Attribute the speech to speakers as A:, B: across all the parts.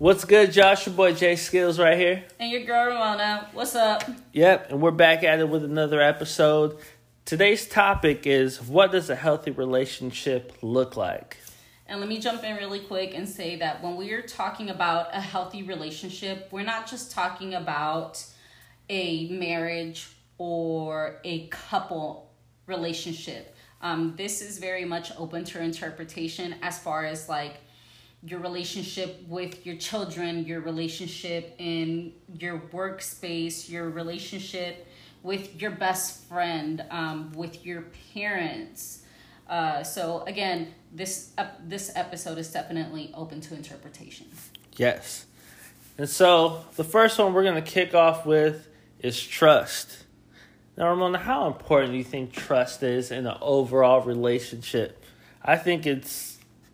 A: What's good, Josh? Your boy Jskillz right here.
B: And your girl Ramona. What's up?
A: Yep, and we're back at it with another episode. Today's topic is what does a healthy relationship look like?
B: And let me jump in really quick and say that when we are talking about a healthy relationship, we're not just talking about a marriage or a couple relationship. Um, this is very much open to interpretation as far as like your relationship with your children, your relationship in your workspace, your relationship with your best friend, um, with your parents. Uh, so again, this uh, this episode is definitely open to interpretation.
A: Yes. And so the first one we're to kick off with is trust. Now, Ramona, how important do you think trust is in an overall relationship? I think it's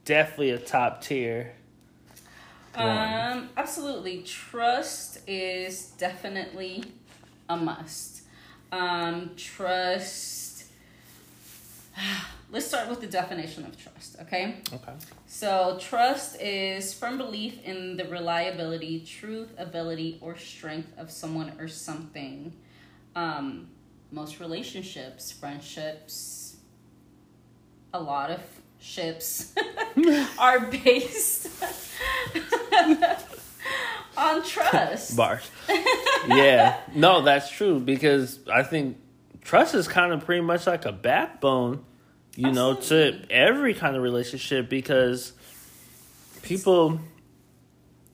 A: definitely a top tier.
B: Um, absolutely. Trust is definitely a must. Um, trust. Let's start with the definition of trust, okay?
A: Okay.
B: So, trust is firm belief in the reliability, truth, ability, or strength of someone or something. Um, most relationships, friendships, a lot of ships are based on trust.
A: Bars. yeah. No, that's true because I think trust is kind of pretty much like a backbone, you know, to every kind of relationship because people,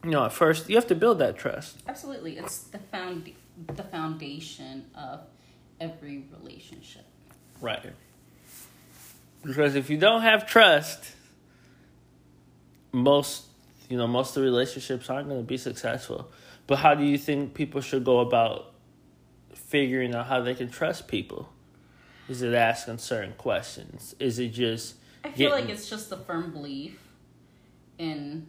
A: you know, at first you have to build that trust.
B: Absolutely, it's the found the foundation of every relationship.
A: Right. Because if you don't have trust, most you know most of the relationships aren't going to be successful. But how do you think people should go about figuring out how they can trust people? Is it asking certain questions? Is it just
B: I feel like it's just a firm belief in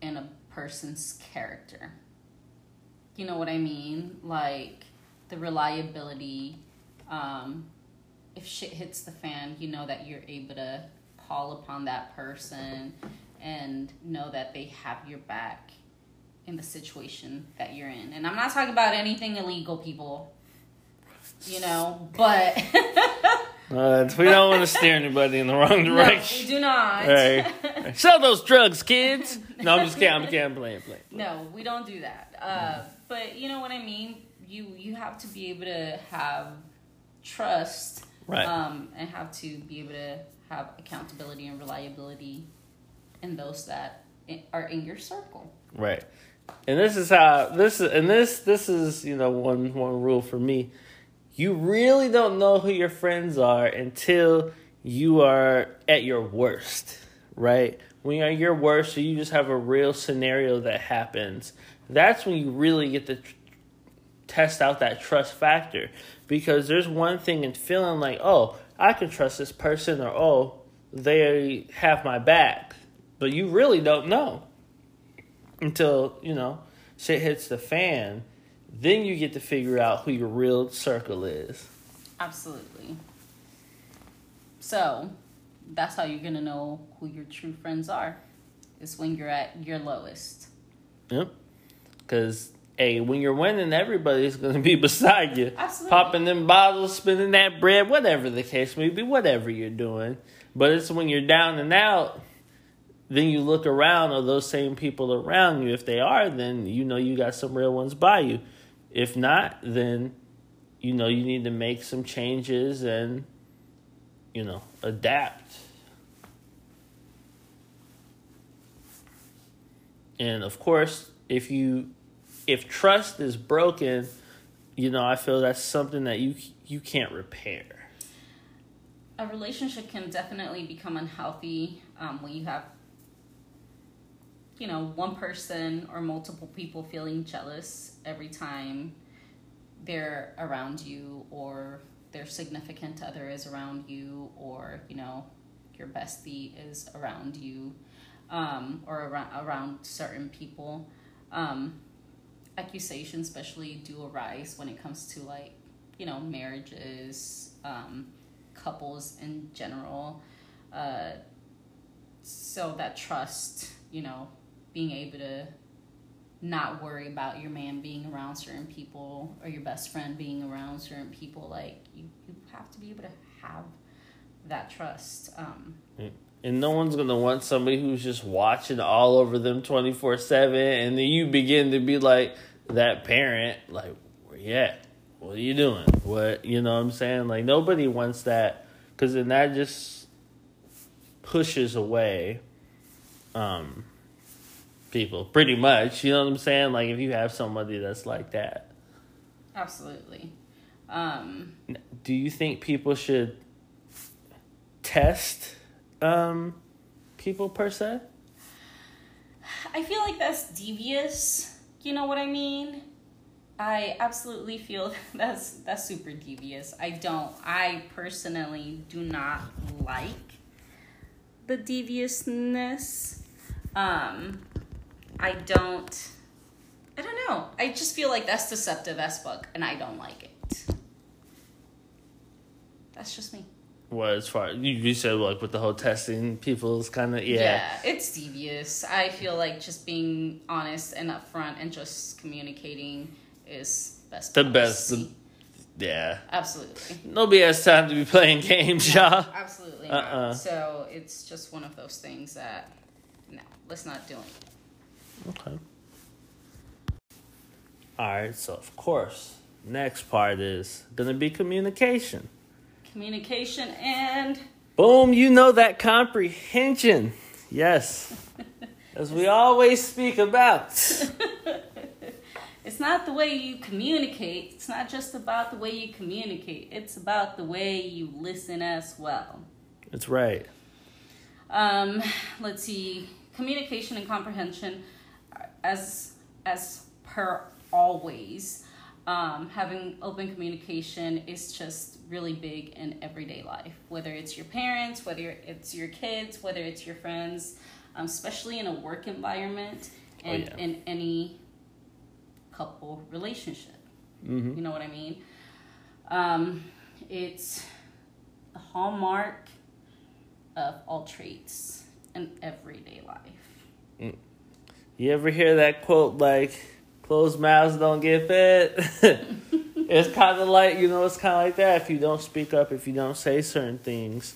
B: in a person's character. You know what I mean? Like the reliability. Um, if shit hits the fan, you know that you're able to call upon that person and know that they have your back in the situation that you're in. And I'm not talking about anything illegal, people. You know, but
A: uh, we don't want to steer anybody in the wrong
B: no,
A: direction.
B: we do not.
A: Right. Sell those drugs, kids. No, I'm just kidding. I'm kidding. I'm playing, playing.
B: No, we don't do that. Uh, but you know what I mean. You you have to be able to have trust,
A: Right.
B: um, and have to be able to have accountability and reliability in those that are in your circle.
A: Right. And this is how this is and this this is, you know, one one rule for me. You really don't know who your friends are until you are at your worst, right? When you're at your worst, so you just have a real scenario that happens. That's when you really get to tr- test out that trust factor because there's one thing in feeling like, oh, I can trust this person, or oh, they have my back, but you really don't know until you know shit hits the fan. Then you get to figure out who your real circle is.
B: Absolutely. So, that's how you're gonna know who your true friends are. Is when you're at your lowest.
A: Yep. Because hey, when you're winning, everybody's gonna be beside you,
B: Absolutely.
A: popping them bottles, spinning that bread, whatever the case may be, whatever you're doing. But it's when you're down and out. Then you look around, are those same people around you? If they are, then you know you got some real ones by you. If not, then you know you need to make some changes and you know adapt. And of course, if you if trust is broken, you know, I feel that's something that you you can't repair.
B: a relationship can definitely become unhealthy um, when you have you know one person or multiple people feeling jealous every time they're around you or their significant other is around you or you know your bestie is around you um, or around, around certain people um, accusations especially do arise when it comes to like you know marriages um, couples in general uh, so that trust you know being able to not worry about your man being around certain people or your best friend being around certain people. Like you, you have to be able to have that trust. Um,
A: and no one's gonna want somebody who's just watching all over them twenty four seven, and then you begin to be like that parent, like where you at? What are you doing? What you know? what I'm saying like nobody wants that because then that just pushes away, um, people pretty much. You know what I'm saying? Like if you have somebody that's like that.
B: Absolutely. Um,
A: Do you think people should test um, people per se?
B: I feel like that's devious. You know what I mean? I absolutely feel that's that's super devious. I don't. I personally do not like the deviousness. Um, I don't. I don't know. I just feel like that's deceptive as fuck, and I don't like it. That's just me.
A: Well, as far you, you said like with the whole testing, people's kind of yeah. yeah.
B: it's devious. I feel like just being honest and upfront and just communicating is best.
A: The best. The, yeah.
B: Absolutely.
A: Nobody has time to be playing games,
B: No,
A: y'all.
B: Absolutely
A: Uh-uh.
B: not. So it's just one of those things that no, let's not do it.
A: Okay. All right. So of course, next part is gonna be communication.
B: Communication and
A: Boom. You know that comprehension. Yes. As we always speak about.
B: it's not the way you communicate. It's not just about the way you communicate. It's about the way you listen as well.
A: That's right.
B: Um, let's see, communication and comprehension, as as per always, um, having open communication is just really big in everyday life. Whether it's your parents, whether it's your kids, whether it's your friends, um, especially in a work environment
A: Oh,
B: and
A: yeah.
B: in any couple relationship.
A: Mm-hmm.
B: You know what I mean? Um, it's the hallmark of all traits in everyday life.
A: You ever hear that quote like "closed mouths don't get fed"? it's kind of like you know, it's kind of like that. If you don't speak up, if you don't say certain things,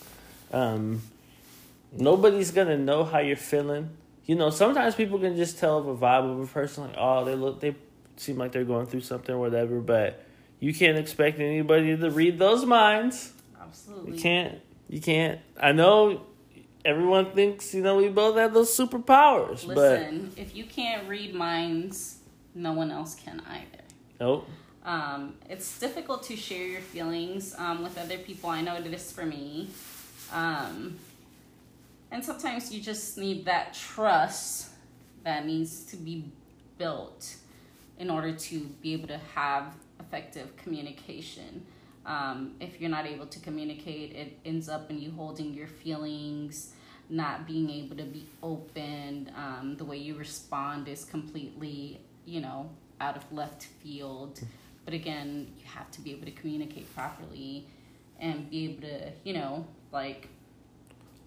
A: um, nobody's gonna know how you're feeling. You know, sometimes people can just tell the vibe of a person, like, oh, they look, they seem like they're going through something or whatever. But you can't expect anybody to read those minds.
B: Absolutely.
A: You can't. You can't. I know everyone thinks you know we both have those superpowers, but
B: Listen, if you can't read minds, no one else can either.
A: nope.
B: Um, it's difficult to share your feelings um, with other people. I know it is for me. Um, and sometimes you just need that trust that needs to be built in order to be able to have effective communication. Um, if you're not able to communicate, it ends up in you holding your feelings, not being able to be open. Um, the way you respond is completely, you know, out of left field. But again, you have to be able to communicate properly and be able to, you know, like,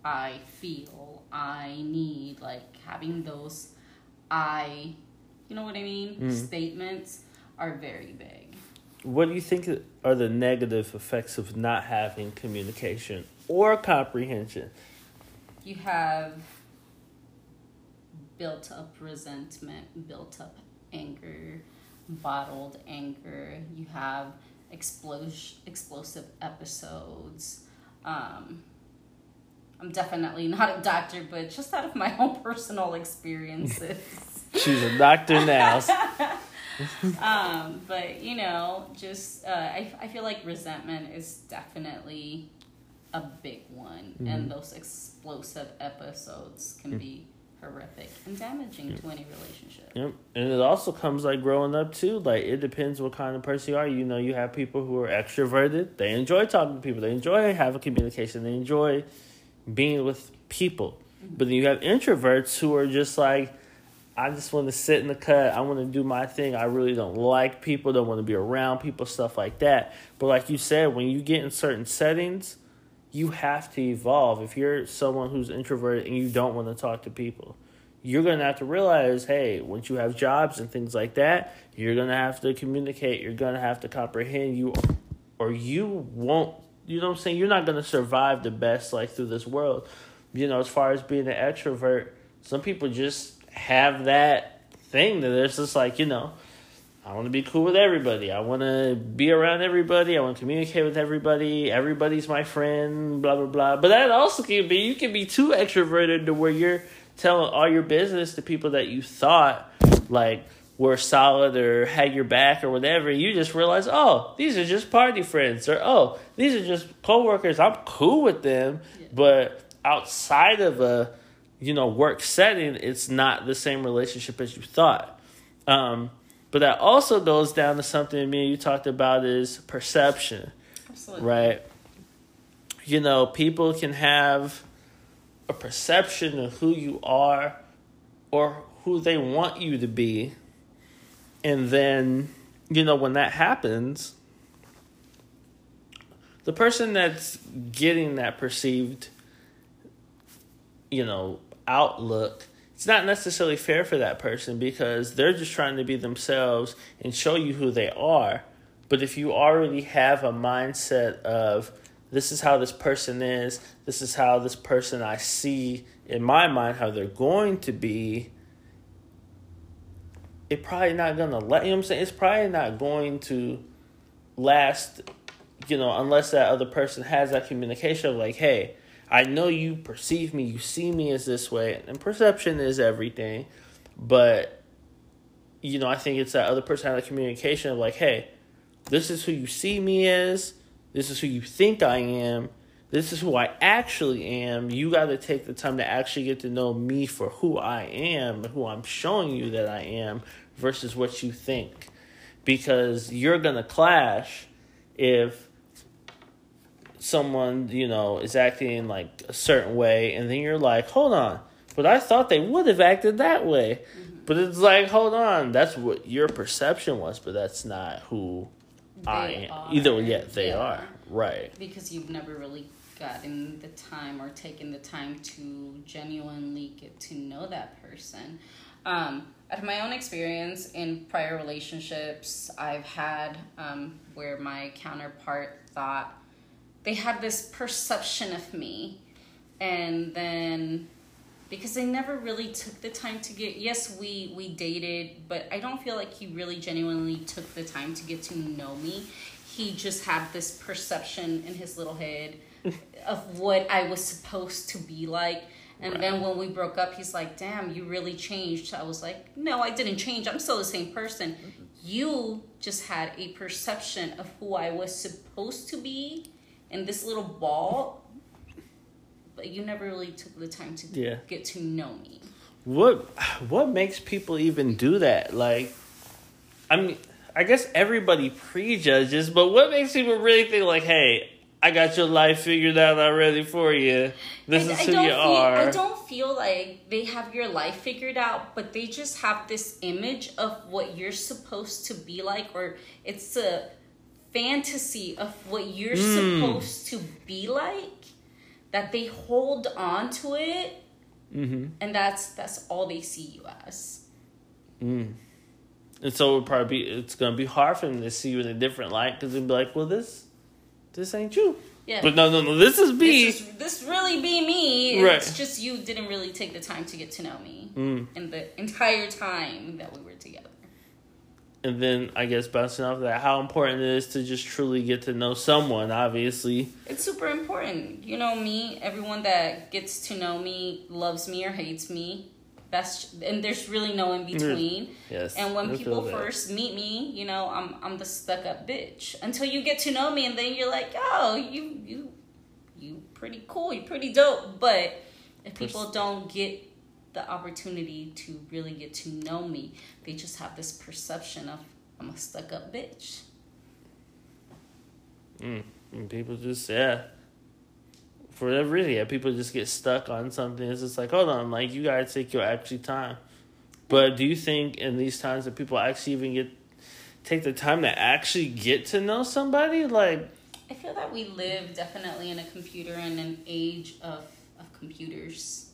B: I feel, I need, like having those I, you know what I mean,
A: Mhm.
B: statements are very big.
A: What do you think are the negative effects of not having communication or comprehension?
B: You have built up resentment, built up anger, bottled anger. You have explos- explosive episodes. Um, I'm definitely not a doctor, but just out of my own personal experiences.
A: She's a doctor now.
B: um, but you know, just uh, I I feel like resentment is definitely a big one, and those explosive episodes can be horrific and damaging to any relationship.
A: Yep. And it also comes like growing up too. Like it depends what kind of person you are. You know, you have people who are extroverted. They enjoy talking to people. They enjoy having communication. They enjoy being with people. Mm-hmm. But then you have introverts who are just like, I just want to sit in the cut. I want to do my thing. I really don't like people. Don't want to be around people. Stuff like that. But like you said, when you get in certain settings, you have to evolve. If you're someone who's introverted and you don't want to talk to people, you're going to have to realize hey, once you have jobs and things like that, you're going to have to communicate, you're going to have to comprehend you or you won't, you know what I'm saying? You're not going to survive the best like through this world. You know, as far as being an extrovert, some people just have that thing that it's just like, you know, I want to be cool with everybody. I want to be around everybody. I want to communicate with everybody. Everybody's my friend, blah, blah, blah. But that also can be, you can be too extroverted to where you're telling all your business to people that you thought, like, were solid or had your back or whatever. You just realize, oh, these are just party friends. Or, oh, these are just coworkers. I'm cool with them. Yeah. But outside of a, you know, work setting, it's not the same relationship as you thought. Um, but that also goes down to something me and you talked about is perception. Absolutely. Right? You know, people can have a perception of who you are or who they want you to be. And then, you know, when that happens, the person that's getting that perceived, you know, outlook it's not necessarily fair for that person because they're just trying to be themselves and show you who they are. But if you already have a mindset of this is how this person is, this is how this person I see in my mind how they're going to be, it probably not gonna let you know I'm saying? It's probably not going to last, you know, unless that other person has that communication of like, hey, I know you perceive me, you see me as this way, and perception is everything. But, you know, I think it's that other person having a communication of like, hey, this is who you see me as, this is who you think I am, this is who I actually am. You got to take the time to actually get to know me for who I am, who I'm showing you that I am, versus what you think. Because you're going to clash if someone, you know, is acting like a certain way, and then you're like, hold on, but I thought they would have acted that way. Mm-hmm. But it's like, hold on, that's what your perception was, but that's not who they I am. Are. Either yet they yeah. are. Right.
B: Because you've never really gotten the time or taken the time to genuinely get to know that person. Um, out of my own experience in prior relationships, I've had um, where my counterpart thought they had this perception of me and then because they never really took the time to get yes we we dated but i don't feel like he really genuinely took the time to get to know me. He just had this perception in his little head of what i was supposed to be like. And right. then when we broke up he's like damn you really changed. I was like no i didn't change. I'm still the same person. You just had a perception of who i was supposed to be in this little ball, but you never really took the time to yeah. get to know me.
A: What what makes people even do that? Like, I mean, I guess everybody prejudges, but what makes people really think like, hey, I got your life figured out already for you. This I, is who you
B: feel,
A: are.
B: I don't feel like they have your life figured out, but they just have this image of what you're supposed to be like, or it's a fantasy of what you're mm. supposed to be like that they hold on to it mm-hmm. and that's that's all they see you as
A: mm. and so it would probably be it's gonna be hard for them to see you in a different light because they'd be like well this this ain't you yeah. But no, no, no. This is me.
B: This, is, this really be me. Right. It's just you didn't really take the time to get to know me mm. in the entire time that we were
A: and then I guess bouncing off of that, how important it is to just truly get to know someone. Obviously,
B: it's super important. You know me. Everyone that gets to know me loves me or hates me. That's and there's really no in between. Yes. And when I people first meet me, you know, I'm I'm the stuck up bitch until you get to know me, and then you're like, oh, you you you pretty cool, you're pretty dope. But if people don't get the opportunity to really get to know me. They just have this perception of I'm a stuck up bitch.
A: Mm, and people just yeah. For whatever reason, yeah, people just get stuck on something. It's just like, hold on, like you gotta take your actually time. But do you think in these times that people actually even get take the time to actually get to know somebody? Like
B: I feel that we live definitely in a computer and an age of of computers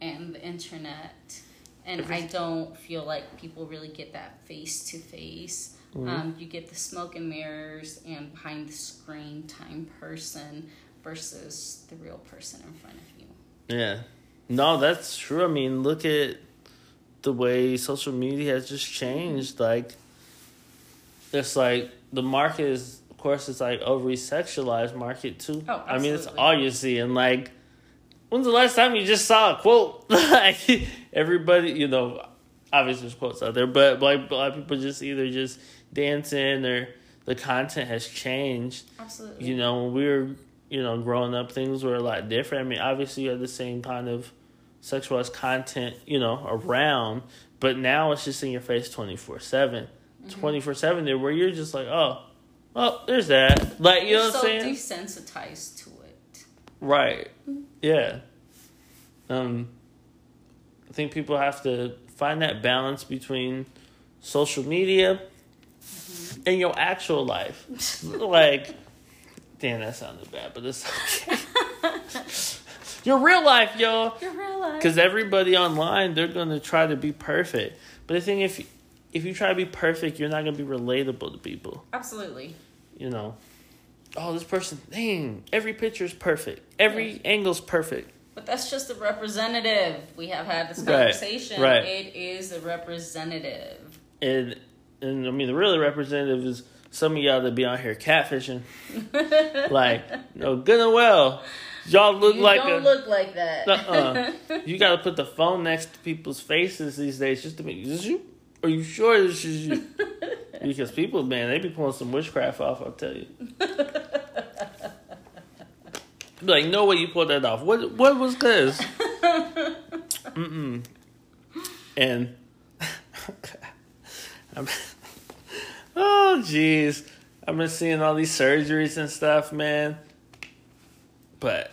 B: and the internet and I don't feel like people really get that face to face. Um, you get the smoke and mirrors and behind the screen time person versus the real person in front of you.
A: Yeah. No, that's true. I mean, look at the way social media has just changed. Like, it's like the market is, of course, it's like overly sexualized market too.
B: Oh, absolutely.
A: I mean, it's all you see. And like, when's the last time you just saw a quote? like, everybody, you know, obviously there's quotes out there, but like a lot of people just either just dancing or the content has changed
B: Absolutely.
A: you know, when we were, you know, growing up, things were a lot different. I mean, obviously you had the same kind of sexualized content, you know, around, but now it's just in your face 24 7.
B: Mm-hmm.
A: 24 7 where you're just like, oh, oh, there's that. Like, you
B: You're
A: know what
B: so
A: I'm saying?
B: desensitized to it.
A: Right. Yeah. Um, I think people have to find that balance between social media and your actual life. like, damn, that sounded bad, but it's okay. your real life, yo.
B: Your real life.
A: Because everybody online, they're gonna try to be perfect. But I think if if you try to be perfect, you're not gonna be relatable to people
B: Absolutely.
A: you know, oh, this person, dang, every picture is perfect. Every angle's perfect.
B: But that's just a representative. We have had this
A: Right,
B: conversation.
A: right.
B: It is a representative.
A: And, and I mean, the really representative is some of y'all that be out here catfishing. like, no, good and well. Y'all look
B: you
A: like
B: don't
A: a.
B: look like that.
A: uh-uh. you gotta put the phone next to people's faces these days just to make. Is this you? Are you sure this is you? because people, man, they be pulling some witchcraft off. I'll tell you. Like, no way you pulled that off. What? What was this? Mm-mm. And oh, jeez, I've been seeing all these surgeries and stuff, man. But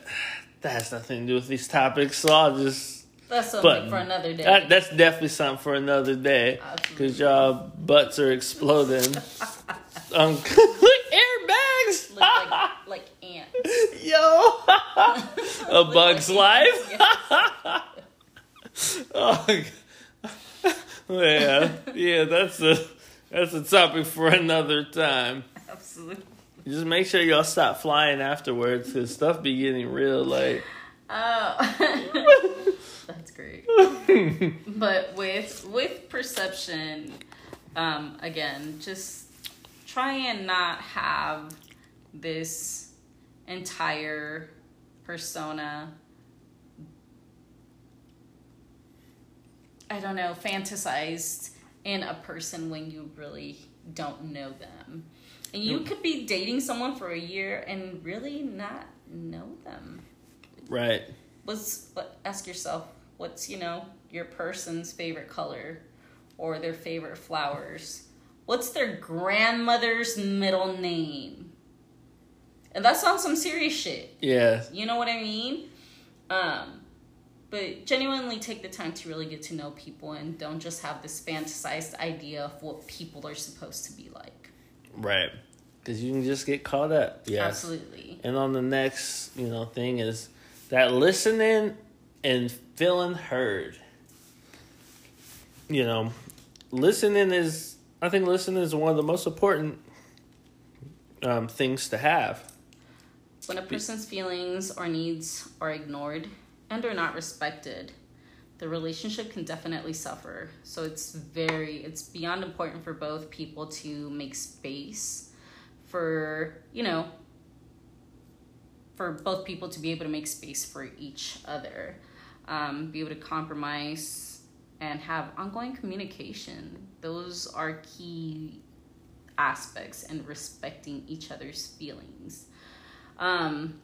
A: that has nothing to do with these topics, so I'll just.
B: That's something
A: But
B: for another day.
A: That, that's definitely something for another day. Because y'all butts are exploding. um, airbags!
B: look like, like ants.
A: Yo! a bug's life? oh, yeah. Yeah, that's a, that's a topic for another time.
B: Absolutely.
A: Just make sure y'all stop flying afterwards because stuff be getting real like.
B: Oh. That's great. but with with perception, um, again, just try and not have this entire persona. I don't know, fantasized in a person when you really don't know them. And you could be dating someone for a year and really not know them
A: Right.
B: was but ask yourself what's you know your person's favorite color or their favorite flowers what's their grandmother's middle name and that's on some serious shit
A: Yeah.
B: you know what i mean um but genuinely take the time to really get to know people and don't just have this fantasized idea of what people are supposed to be like
A: Right. Because you can just get caught up. Yes.
B: absolutely
A: And on the next, you know, thing is that listening and feeling heard. You know, listening is I think listening is one of the most important um, things to have.
B: When a person's feelings or needs are ignored and are not respected, the relationship can definitely suffer. So it's very it's beyond important for both people to make space for, you know, for both people to be able to make space for each other. Um, be able to compromise and have ongoing communication. Those are key aspects and respecting each other's feelings. Um,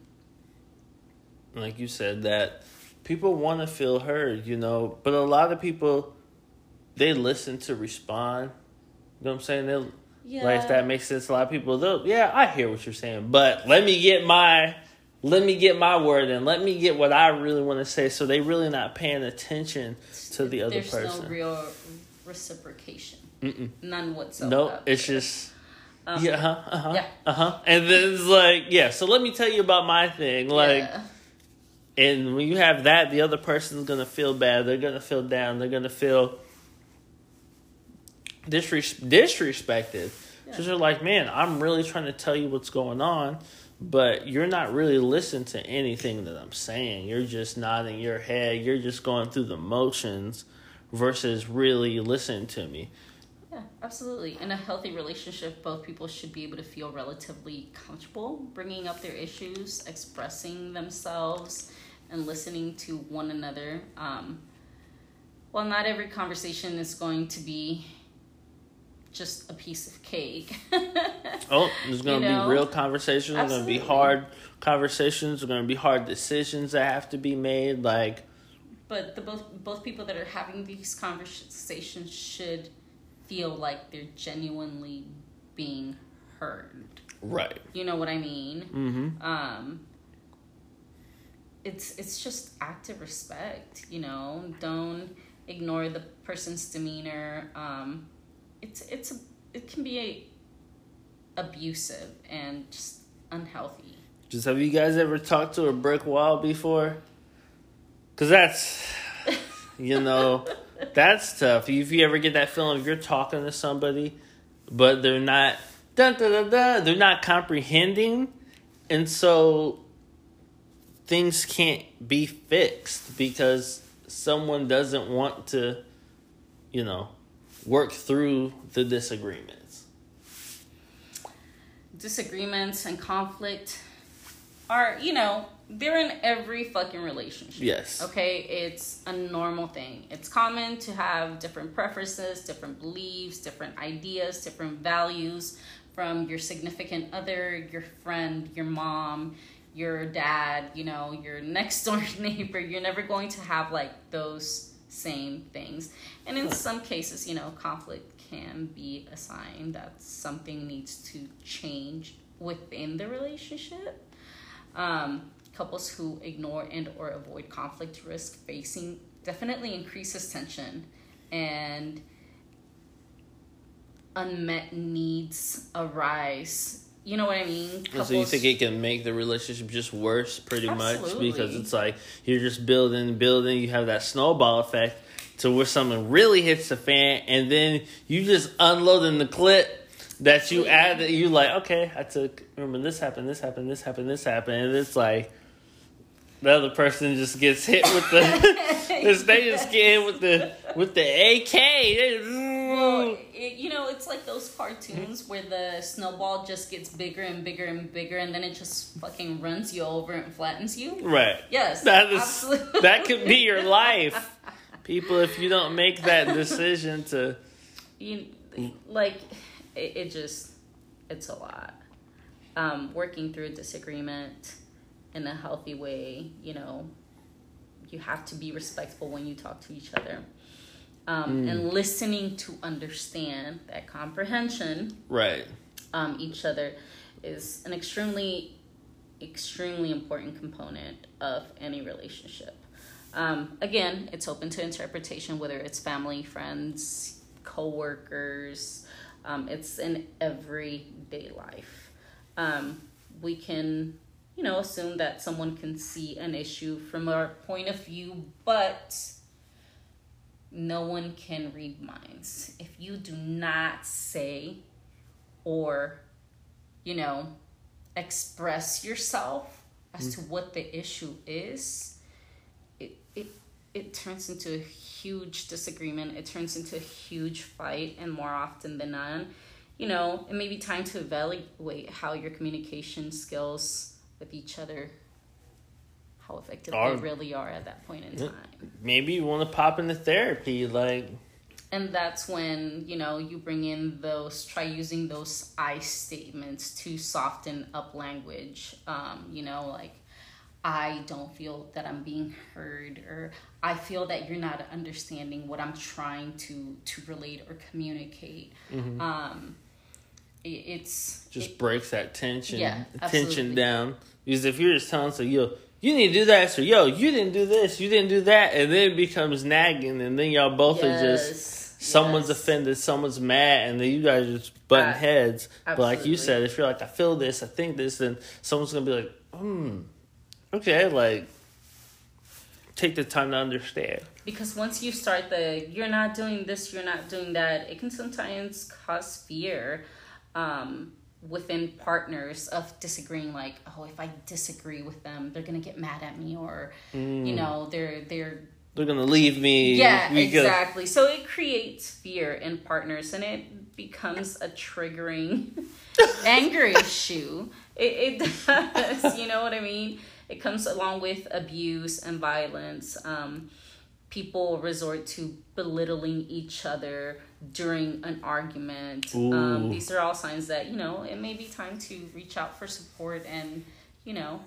A: Like you said, that people want to feel heard, you know, but a lot of people they listen to respond. You know what I'm saying? They
B: yeah.
A: Like if that makes sense, a lot of people they'll yeah, I hear what you're saying, but let me get my let me get my word and let me get what I really want to say. So they really not paying attention to the other
B: There's
A: person.
B: no real reciprocation.
A: Mm-mm.
B: None whatsoever.
A: No, it's just
B: Um,
A: yeah, uh-huh, uh-huh,
B: yeah.
A: uh-huh. And then it's like, yeah, so let me tell you about my thing. Like,
B: yeah.
A: And when you have that, the other person's gonna feel bad. They're gonna feel down. They're gonna feel disres- disrespected.
B: Yeah.
A: So they're like, man, I'm really trying to tell you what's going on, but you're not really listening to anything that I'm saying. You're just nodding your head. You're just going through the motions versus really listening to me.
B: Yeah, absolutely. In a healthy relationship, both people should be able to feel relatively comfortable bringing up their issues, expressing themselves, and listening to one another. Um, while not every conversation is going to be just a piece of cake.
A: Oh, there's going to
B: You know?
A: be real conversations. There's going to be hard conversations. There's going to be hard decisions that have to be made. Like,
B: but the both both people that are having these conversations should feel like they're genuinely being heard.
A: right.
B: You know what I mean?
A: Mm-hmm.
B: um it's it's just active respect you know don't ignore the person's demeanor um it's it's a, it can be a abusive and just unhealthy
A: Just have you guys ever talked to a brick wall before? Because that's, you know, that's tough. If you ever get that feeling, you're talking to somebody, but they're not, dun, dun, dun, dun, they're not comprehending, and so things can't be fixed because someone doesn't want to, you know, work through the disagreements.
B: disagreements and conflict are you know they're in every fucking relationship.
A: Yes.
B: okay? It's a normal thing. It's common to have different preferences different beliefs different ideas different values from your significant other your friend your mom your dad you know your next door neighbor. You're never going to have like those same things. And in some cases you know conflict can be a sign that something needs to change within the relationship. Um, couples who ignore and or avoid conflict risk facing definitely increases tension and unmet needs arise you know what i mean
A: And so you think it can make the relationship just worse, pretty much, because it's like you're just building, building. You have that snowball effect to where something really hits the fan, and then you just unloading the clip that you add. You like, okay, I took. Remember this happened, this happened, this happened, this happened, and it's like the other person just gets hit with the. they just get hit with the with the AK.
B: Well, it, you know, it's like those cartoons where the snowball just gets bigger and bigger and bigger, and then it just fucking runs you over and flattens you.
A: Right.
B: Yes,
A: That is
B: absolutely.
A: that could be your life. People, if you don't make that decision to
B: you like it, it just it's a lot um working through a disagreement in a healthy way you know you have to be respectful when you talk to each other. Um, and listening to understand that comprehension
A: right.
B: um, each other is an extremely extremely important component of any relationship. Um, again it's open to interpretation whether it's family friends co-workers um, it's in everyday life. Um, we can you know assume that someone can see an issue from our point of view but no one can read minds. If you do not say or you know express yourself as mm. to what the issue is it it it turns into a huge disagreement. It turns into a huge fight and more often than not you know it may be time to evaluate how your communication skills with each other how effective they really are at that point in time.
A: Maybe you want to pop into therapy, like
B: and that's when you know you bring in those try using those i statements to soften up language. Um you know like i don't feel that i'm being heard or i feel that you're not understanding what i'm trying to to relate or communicate. Um it, it's
A: just
B: it-
A: breaks that tension,
B: Yeah,
A: tension down. Because if you're just telling so yo, you need to do that, so yo, you didn't do this, you didn't do that, and then it becomes nagging, and then y'all both are just someone's
B: yes.
A: offended, someone's mad, and then you guys are just butting heads. But like you said, if you're like, I feel this, I think this, then someone's gonna be like, hmm, okay, like take the time to understand.
B: Because once you start the you're not doing this, you're not doing that, it can sometimes cause fear um, within partners of disagreeing. Like, oh, if I disagree with them, they're gonna get mad at me, or
A: Mm.
B: you know, they're they're
A: They're gonna leave me.
B: yeah, exactly. So it creates fear in partners, and it becomes a triggering anger issue. It, it does, you know what I mean? It comes along with abuse and violence. Um, people resort to belittling each other during an argument. Um, these are all signs that, you know, it may be time to reach out for support and, you know,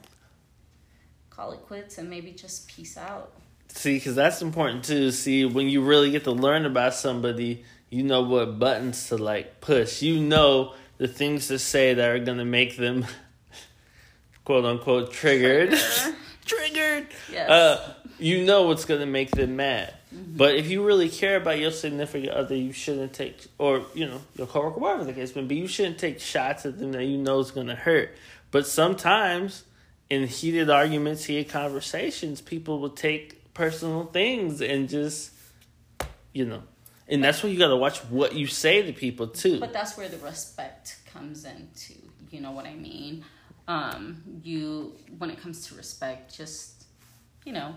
B: call it quits and maybe just peace out.
A: See, because that's important too. See, when you really get to learn about somebody, you know what buttons to like push. You know the things to say that are gonna make them, quote unquote, triggered. triggered.
B: Yes.
A: Uh, you know what's gonna make them mad. But if you really care about your significant other, you shouldn't take, or you know, your coworker, whatever the case may be, you shouldn't take shots at them that you know is gonna hurt. But sometimes, in heated arguments, heated conversations, people will take personal things and just, you know, and that's when you gotta watch what you say to people too.
B: But that's where the respect comes into. You know what I mean? Um, you when it comes to respect, just you know,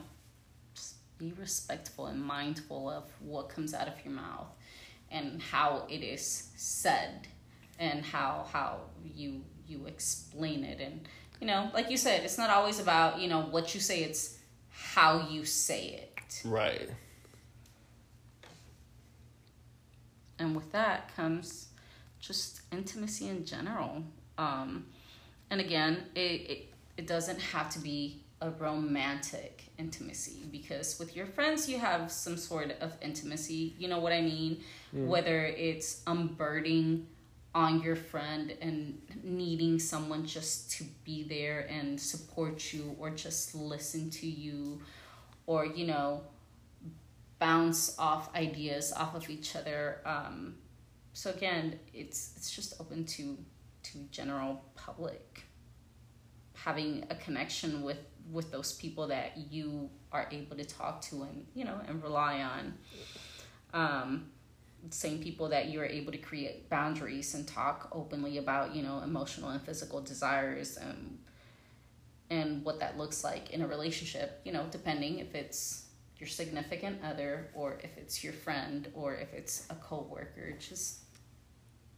B: be respectful and mindful of what comes out of your mouth and how it is said and how how you you explain it and you know, like you said, it's not always about, you know, what you say, it's how you say it.
A: right.
B: and with that comes just intimacy in general um, and again it, it, it doesn't have to be a romantic intimacy because with your friends you have some sort of intimacy you know what i mean whether it's unburdening on your friend and needing someone just to be there and support you or just listen to you or you know bounce off ideas off of each other. Um, so again, it's it's just open to to general public having a connection with with those people that you are able to talk to and you know and rely on. Um, same people that you're able to create boundaries and talk openly about you know emotional and physical desires and and what that looks like in a relationship you know depending if it's your significant other or if it's your friend or if it's a coworker just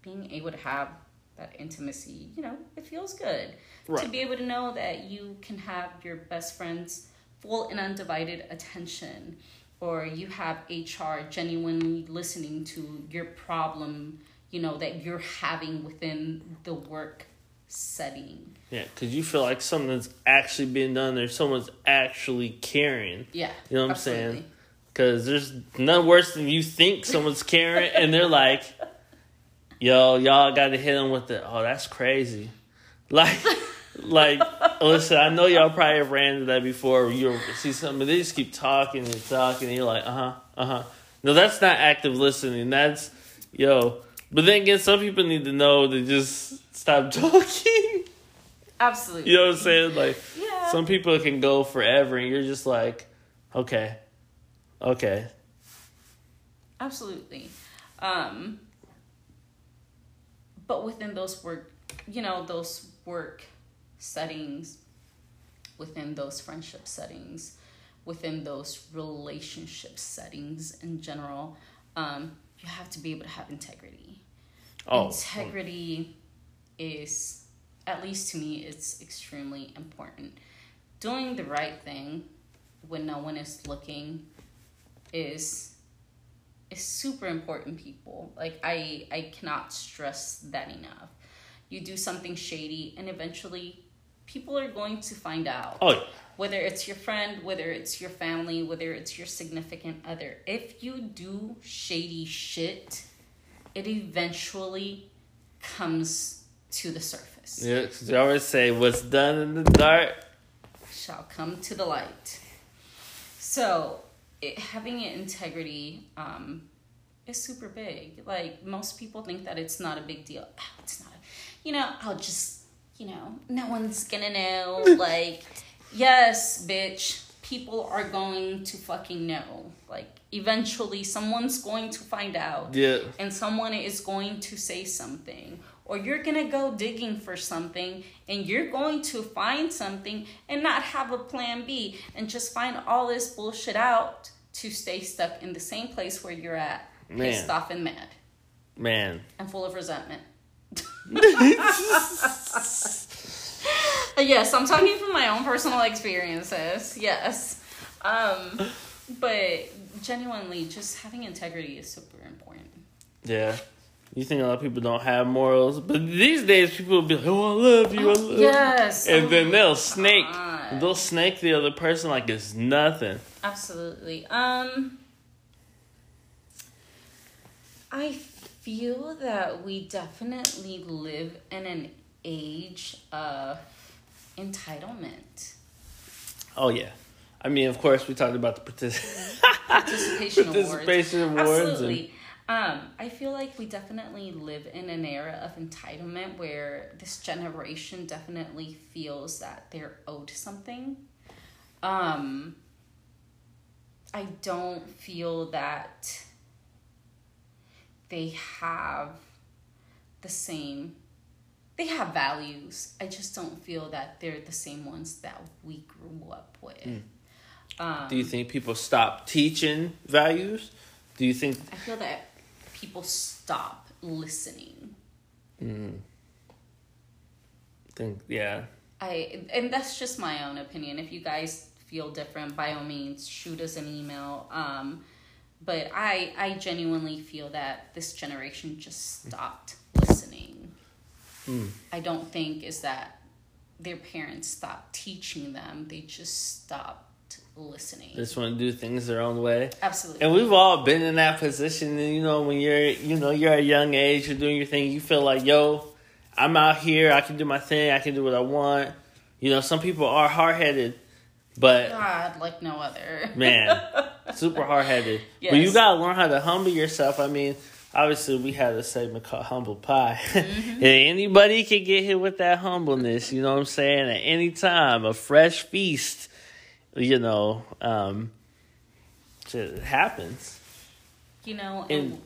B: being able to have that intimacy you know it feels good to be able to know that you can have your best friend's full and undivided attention or you have HR genuinely listening to your problem you know that you're having within the work setting
A: Yeah, because you feel like something's actually being done there. Someone's actually caring.
B: yeah
A: You know what I'm saying? Because there's none worse than you think someone's caring and they're like, yo, y'all got to hit them with the, oh, that's crazy. Like, like, listen, I know y'all probably have ran into that before. You see something, but they just keep talking and talking, and you're like, uh huh, uh huh. No, that's not active listening. That's, yo. But then again, some people need to know to just stop talking.
B: absolutely
A: You know what I'm saying? Like,
B: yeah
A: some people can go forever, and you're just like, okay, okay,
B: Absolutely. Um, but within those work, you know, those work settings, within those friendship settings, within those relationship settings in general, um, you have to be able to have integrity.
A: oh,
B: Integrity is, at least to me, it's extremely important. Doing the right thing when no one is looking is super important people like i i cannot stress that enough you do something shady and eventually people are going to find out
A: oh, yeah.
B: whether it's your friend whether it's your family whether it's your significant other if you do shady shit it eventually comes to the surface
A: yeah. they always say, "What's done in the dark."
B: shall come to the light. So, it, having integrity um, is super big. Like most people think that it's not a big deal. Oh, it's not. You know, I'll just. You know, no one's gonna know. like, yes, bitch. people are going to fucking know. Like eventually someone's going to find out.
A: Yeah.
B: And someone is going to say something. Or you're gonna go digging for something and you're going to find something and not have a plan B and just find all this bullshit out to stay stuck in the same place where you're at,
A: Man.
B: pissed off and mad
A: Man.
B: and full of resentment. yes, I'm talking from my own personal experiences. Yes. Um, but genuinely, just having integrity is super important.
A: Yeah. You think a lot of people don't have morals, but these days people will be like, "Oh, I love you, I love
B: Yes.
A: you," and
B: Oh
A: then they'll snake,
B: God.
A: they'll snake the other person like it's nothing.
B: Absolutely. Um I feel that we definitely live in an age of entitlement.
A: Oh yeah, I mean, of course, we talked about the partic-
B: Participation awards.
A: participation awards.
B: Absolutely. Um, I feel like we definitely live in an era of entitlement where this generation definitely feels that they're owed something. Um, I don't feel that they have the same they have values. I just don't feel that they're the same ones that we grew up with. Um,
A: Do you think people stop teaching values? Do you think?
B: I feel that people stop listening.
A: think yeah.
B: I and that's just my own opinion. If you guys feel different, by all means, shoot us an email. Um, but I I genuinely feel that this generation just stopped listening. I don't think is that their parents stopped teaching them; they just stopped listening.
A: They just want to do things their own way.
B: Absolutely.
A: And we've all been in that position. And you know, when you're, you know, you're at a young age, you're doing your thing. You feel like, yo, I'm out here. I can do my thing. I can do what I want. You know, some people are hard headed, but
B: God, like no other.
A: man, super hard headed. But you gotta learn how to humble yourself. I mean, obviously, we had a segment called Humble Pie. Mm-hmm. and anybody can get hit with that humbleness. You know what I'm saying? At any time, a fresh feast. You know, um, it happens.
B: You know,
A: And-
B: and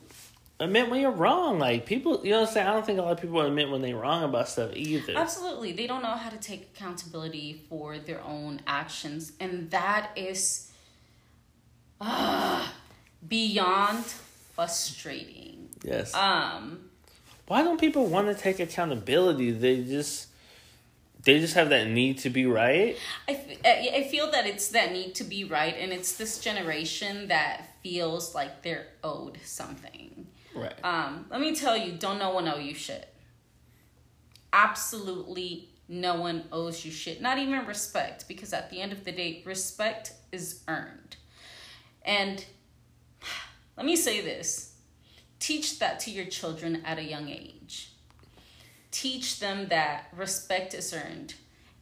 A: admit when you're wrong. Like people, you know what I'm saying? I don't think a lot of people admit when they're wrong about stuff either.
B: Absolutely. They don't know how to take accountability for their own actions. And that is ah, beyond frustrating.
A: Yes.
B: Um,
A: Why don't people want to take accountability? They just they just have that need to be right.
B: I, I feel that it's that need to be right, and it's this generation that feels like they're owed something.
A: Right.
B: Um, let me tell you, don't no one owe you shit. Absolutely no one owes you shit. Not even respect, because at the end of the day, respect is earned. And let me say this teach that to your children at a young age. Teach them that respect is earned.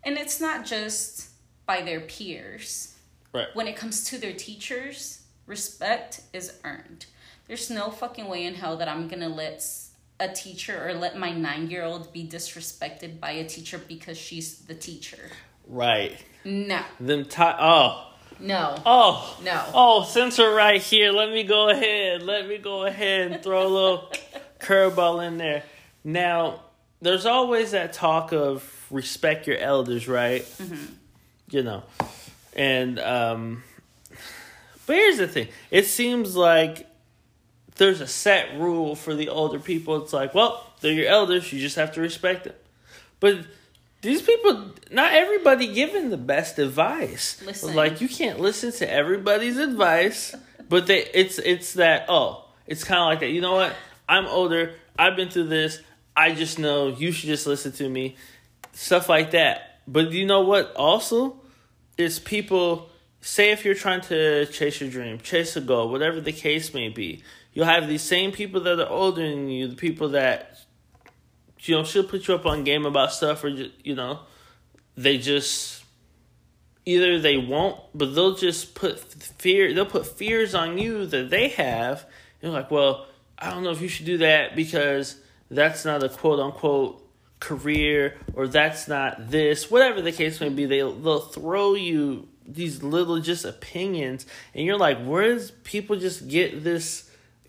B: And it's not just by their peers
A: Right.
B: when it comes to their teachers, respect is earned. There's no fucking way in hell that I'm gonna let a teacher or let my nine year old be disrespected by a teacher because she's the teacher.
A: Right.
B: No,
A: Them ti oh.
B: no,
A: Oh.
B: no.
A: Oh, since we're right here, let me go ahead. Let me go ahead and throw a little curveball in there. Now, there's always that talk of respect your elders, right? You know. And um but here's the thing. It seems like there's a set rule for the older people. It's like, well, they're your elders, you just have to respect them. But these people, not everybody giving the best advice.
B: Listen.
A: Like you can't listen to everybody's advice, but they it's it's that oh, it's kind of like that. You know what? I'm older. I've been through this. I just know you should just listen to me. Stuff like that. But you know what? Also, is people say if you're trying to chase your dream, chase a goal, whatever the case may be, you'll have these same people that are older than you, the people that you know should put you up on game about stuff, or you know, they just either they won't, but they'll just put fear. They'll put fears on you that they have. You're like, well, I don't know if you should do that because that's not a quote unquote career or that's not this whatever the case may be they'll, they'll throw you these little just opinions, and you're like, where does people just get this,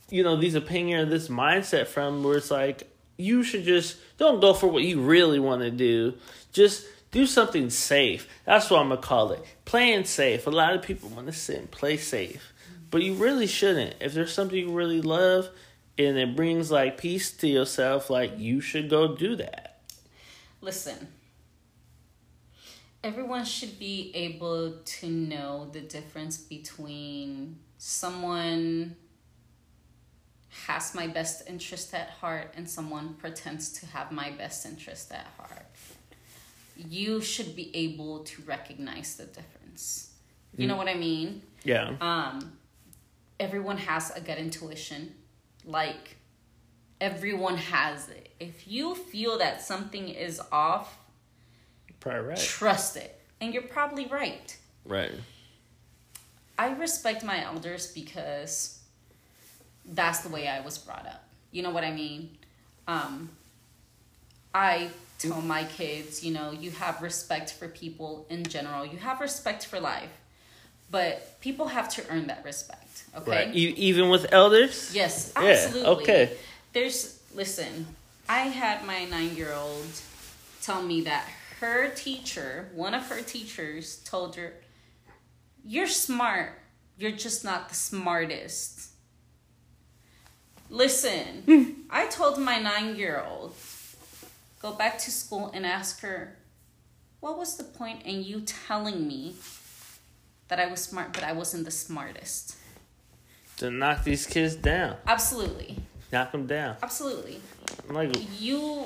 A: you know, these opinion this mindset from? Where it's like, you should just don't go for what you really want to do. Just do something safe. That's what I'm gonna call it. Playing safe. A lot of people want to sit and play safe, but you really shouldn't. If there's something you really love and it brings like peace to yourself, like you should go do that.
B: Listen, everyone should be able to know the difference between someone has my best interest at heart and someone pretends to have my best interest at heart. You should be able to recognize the difference. You know what I mean?
A: Yeah.
B: Um, everyone has a gut intuition. Like, everyone has it. If you feel that something is off,
A: Probably right.
B: trust it. And you're probably right.
A: Right.
B: I respect my elders because that's the way I was brought up. You know what I mean? Um, I tell my kids, you know, you have respect for people in general, you have respect for life, but people have to earn that respect. Okay.
A: Right. E- even with elders?
B: Yes,
A: Yeah,
B: absolutely.
A: okay.
B: There's listen, I had my nine year old tell me that her teacher, one of her teachers, told her, You're smart, you're just not the smartest. Listen, I told my nine year old, go back to school and ask her, What was the point in you telling me that I was smart, but I wasn't the smartest?
A: To knock these kids down.
B: Absolutely.
A: Knock them down.
B: Absolutely.
A: Like,
B: You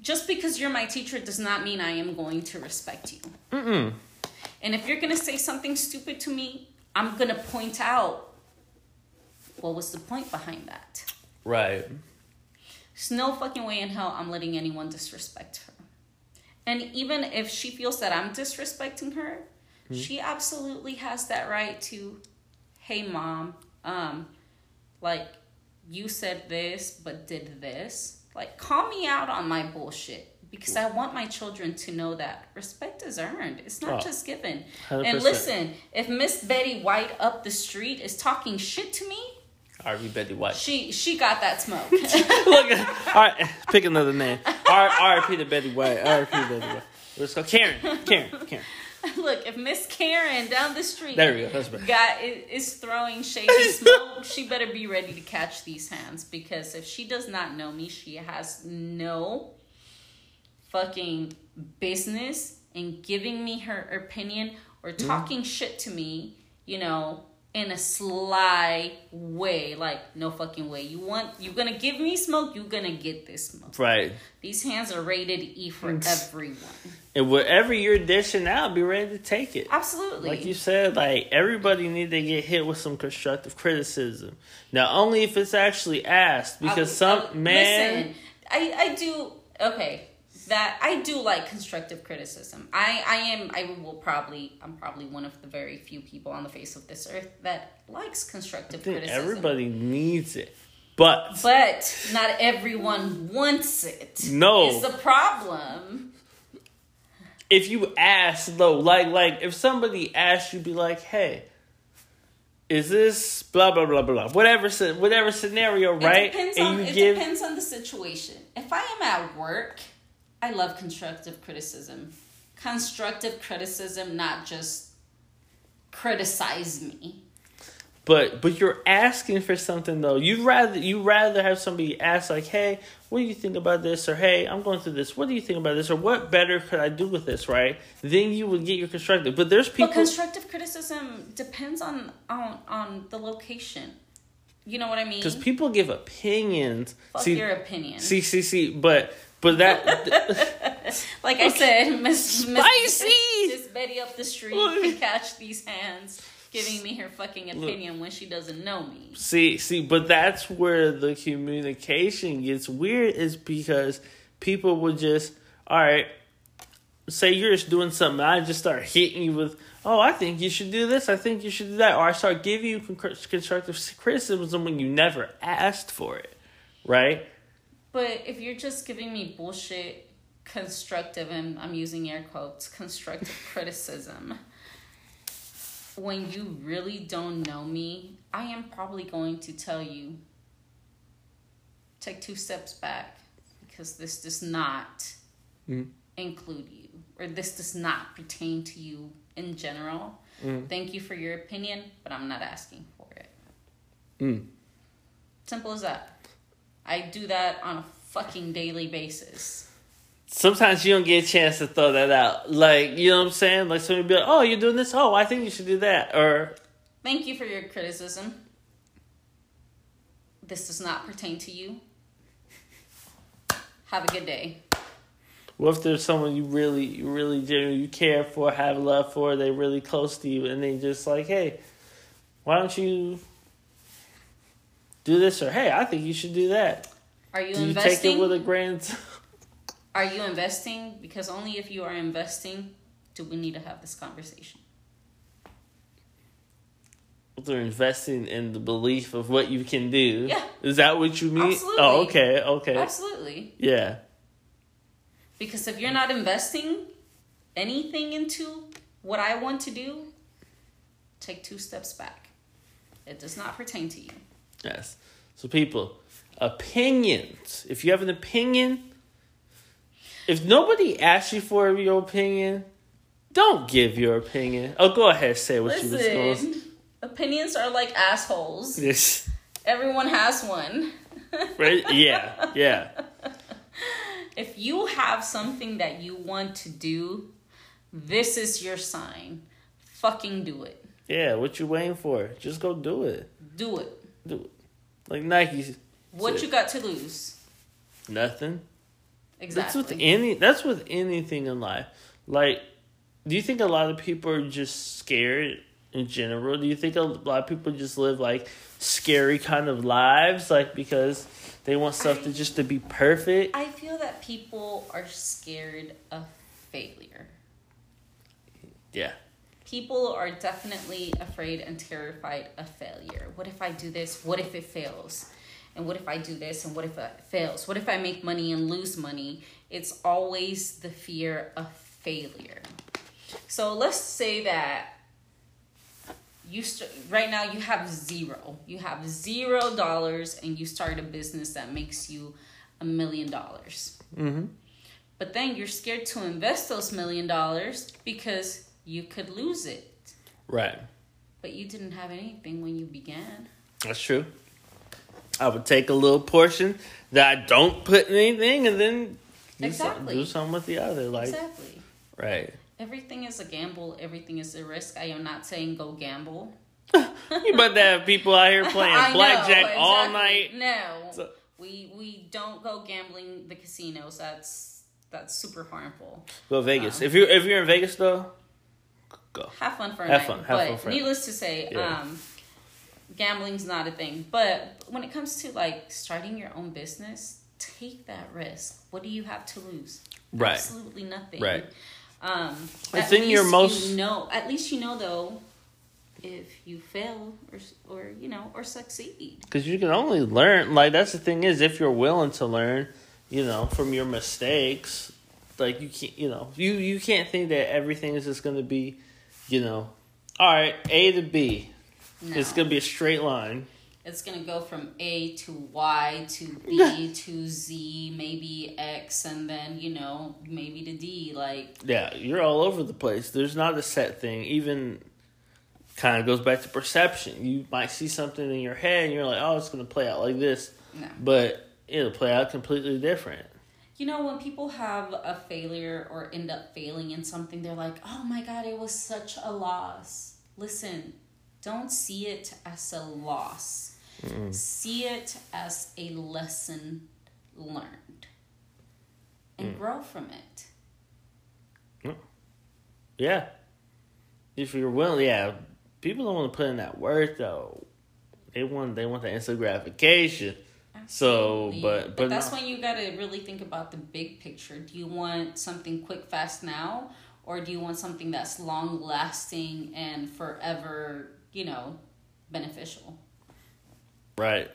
B: just because you're my teacher does not mean I am going to respect you.
A: mm-mm.
B: And if you're going to say something stupid to me, I'm going to point out what was the point behind that.
A: Right.
B: There's no fucking way in hell I'm letting anyone disrespect her. And even if she feels that I'm disrespecting her, she absolutely has that right to, hey mom, um, like you said this but did this. Like call me out on my bullshit because I want my children to know that respect is earned. It's not
A: Oh,
B: just given.
A: 100%.
B: And listen, if Miss Betty White up the street is talking shit to me,
A: R.V. Betty White.
B: she she got that smoke.
A: Look at, all right, pick another name. R. R.P. to Betty White. R.P. Betty White. Let's go. Karen. Karen. Karen.
B: Look, if Miss Karen down the street
A: There we go. That's better.
B: got is throwing shade smoke, she better be ready to catch these hands because if she does not know me, she has no fucking business in giving me her opinion or
A: Mm-hmm.
B: talking shit to me, you know, in a sly way. Like, no fucking way. You want you're gonna give me smoke, you're gonna get this smoke.
A: Right.
B: These hands are rated E for everyone.
A: And whatever you're dishing out, be ready to take it.
B: Absolutely.
A: Like you said, like everybody need to get hit with some constructive criticism. Now, only if it's actually asked, because
B: I-
A: some
B: I-
A: man.
B: Listen, I I do okay. That I do like constructive criticism. I I am I will probably I'm probably one of the very few people on the face of this earth that likes constructive criticism.
A: everybody needs it, but
B: but not everyone wants it.
A: No.
B: is the problem.
A: if you ask though, like like if somebody asks you, be like, hey. Is this blah blah blah blah whatever whatever scenario right?
B: It depends
A: and
B: on
A: you
B: it
A: give
B: depends on the situation. If I am at work, I love constructive criticism. Constructive criticism, not just criticize me.
A: But but you're asking for something though. You'd rather you rather have somebody ask like, "Hey, what do you think about this?" or "Hey, I'm going through this. What do you think about this?" or "What better could I do with this?" Right? Then you would get your constructive. But there's people.
B: But constructive criticism depends on on on the location. You know what I mean?
A: because people give opinions.
B: Fuck
A: see,
B: your opinion.
A: see, see, see. But but that
B: like I said, Miss Miss
A: Spicy!
B: Miss Betty up the street can catch these hands giving me her fucking opinion when she doesn't know me.
A: see see. But that's where the communication gets weird. Is because people would just all right. Say you're just doing something, and I just start hitting you with, "Oh, I think you should do this. I think you should do that," or I start giving you con- constructive criticism when you never asked for it, right?
B: But if you're just giving me bullshit constructive and I'm using air quotes constructive criticism, when you really don't know me, I am probably going to tell you take two steps back because this does not
A: Mm.
B: include you or this does not pertain to you in general.
A: Mm.
B: Thank you for your opinion, but I'm not asking for it.
A: Mm.
B: Simple as that. I do that on a fucking daily basis.
A: Sometimes you don't get a chance to throw that out. Like, you know what I'm saying? Like somebody be like, Oh, you're doing this? Oh, I think you should do that or
B: Thank you for your criticism. This does not pertain to you. Have a good day.
A: What if there's someone you really, you really genuinely you care for, have love for, they're really close to you, and they just like, hey, why don't you do this or hey, I think you should do that.
B: Are you
A: Do you
B: investing?
A: take it with a grand?
B: Are you investing? Because only if you are investing do we need to have this conversation.
A: They're investing in the belief of what you can do.
B: Yeah.
A: Is that what you mean?
B: Absolutely.
A: Oh, okay, okay,
B: Absolutely.
A: yeah.
B: Because if you're not investing anything into what I want to do, take two steps back. It does not pertain to you.
A: Yes. So people, opinions. If you have an opinion, if nobody asks you for your opinion, don't give your opinion. Oh, go ahead, say what you was going.
B: Listen, opinions are like assholes.
A: Yes.
B: Everyone has one.
A: Right? Yeah. Yeah.
B: If you have something that you want to do, this is your sign. Fucking do it.
A: Yeah. What you waiting for? Just go do it.
B: Do it.
A: Do it. Like Nike's.
B: What
A: said,
B: you got to lose?
A: Nothing. Exactly. That's with any. That's with anything in life. Like, do you think a lot of people are just scared in general? Do you think a lot of people just live like scary kind of lives, like because they want stuff to just to be perfect?
B: I feel that people are scared of failure.
A: Yeah.
B: People are definitely afraid and terrified of failure. What if I do this? What if it fails? And what if I do this? And what if it fails? What if I make money and lose money? It's always the fear of failure. So let's say that you st- right now you have zero. You have zero dollars and you start a business that makes you a million dollars.
A: Mm-hmm.
B: But then you're scared to invest those million dollars because you could lose it.
A: Right.
B: But you didn't have anything when you began.
A: That's true. I would take a little portion that I don't put in anything, and then do, some,
B: Exactly.
A: do something with the other. Like,
B: exactly.
A: right.
B: Everything is a gamble. Everything is a risk. I am not saying go gamble.
A: You about to have people out here playing
B: I know,
A: blackjack all night.
B: No,
A: So-
B: we we don't go gambling the casinos. That's that's super harmful.
A: Go Vegas.
B: Um,
A: if you if you're in Vegas though, go.
B: Have fun for a
A: Have
B: night.
A: fun, have
B: but
A: fun for
B: needless to say,
A: Yeah.
B: um, gambling's not a thing. But when it comes to like starting your own business, take that risk. What do you have to lose?
A: Right.
B: Absolutely nothing.
A: Right.
B: Um,
A: think you're
B: least
A: most-
B: you know. At least you know though, if you fail or or you know or succeed.
A: Because you can only learn. Like that's the thing is, if you're willing to learn, you know, from your mistakes, like you can't, you know, you you can't think that everything is just gonna be, you know, all right, A to B.
B: No.
A: It's gonna be a straight line.
B: It's gonna go from A to Y to B to Z, maybe X, and then you know maybe to D. Like
A: Yeah, you're all over the place. There's not a set thing. Even kind of goes back to perception. You might see something in your head and you're like, oh, it's going to play out like this.
B: no.
A: But it'll play out completely different.
B: You know, when people have a failure or end up failing in something, they're like, oh my God, it was such a loss. Listen, don't see it as a loss, see it as a lesson learned and mm. grow from it.
A: Yeah. If you're willing, yeah. People don't want to put in that work though. They want they want the instant gratification. So,
B: Absolutely.
A: but- but
B: that's
A: no.
B: when you got to really think about the big picture. Do you want something quick, fast now, or do you want something that's long lasting and forever, you know, beneficial?
A: Right.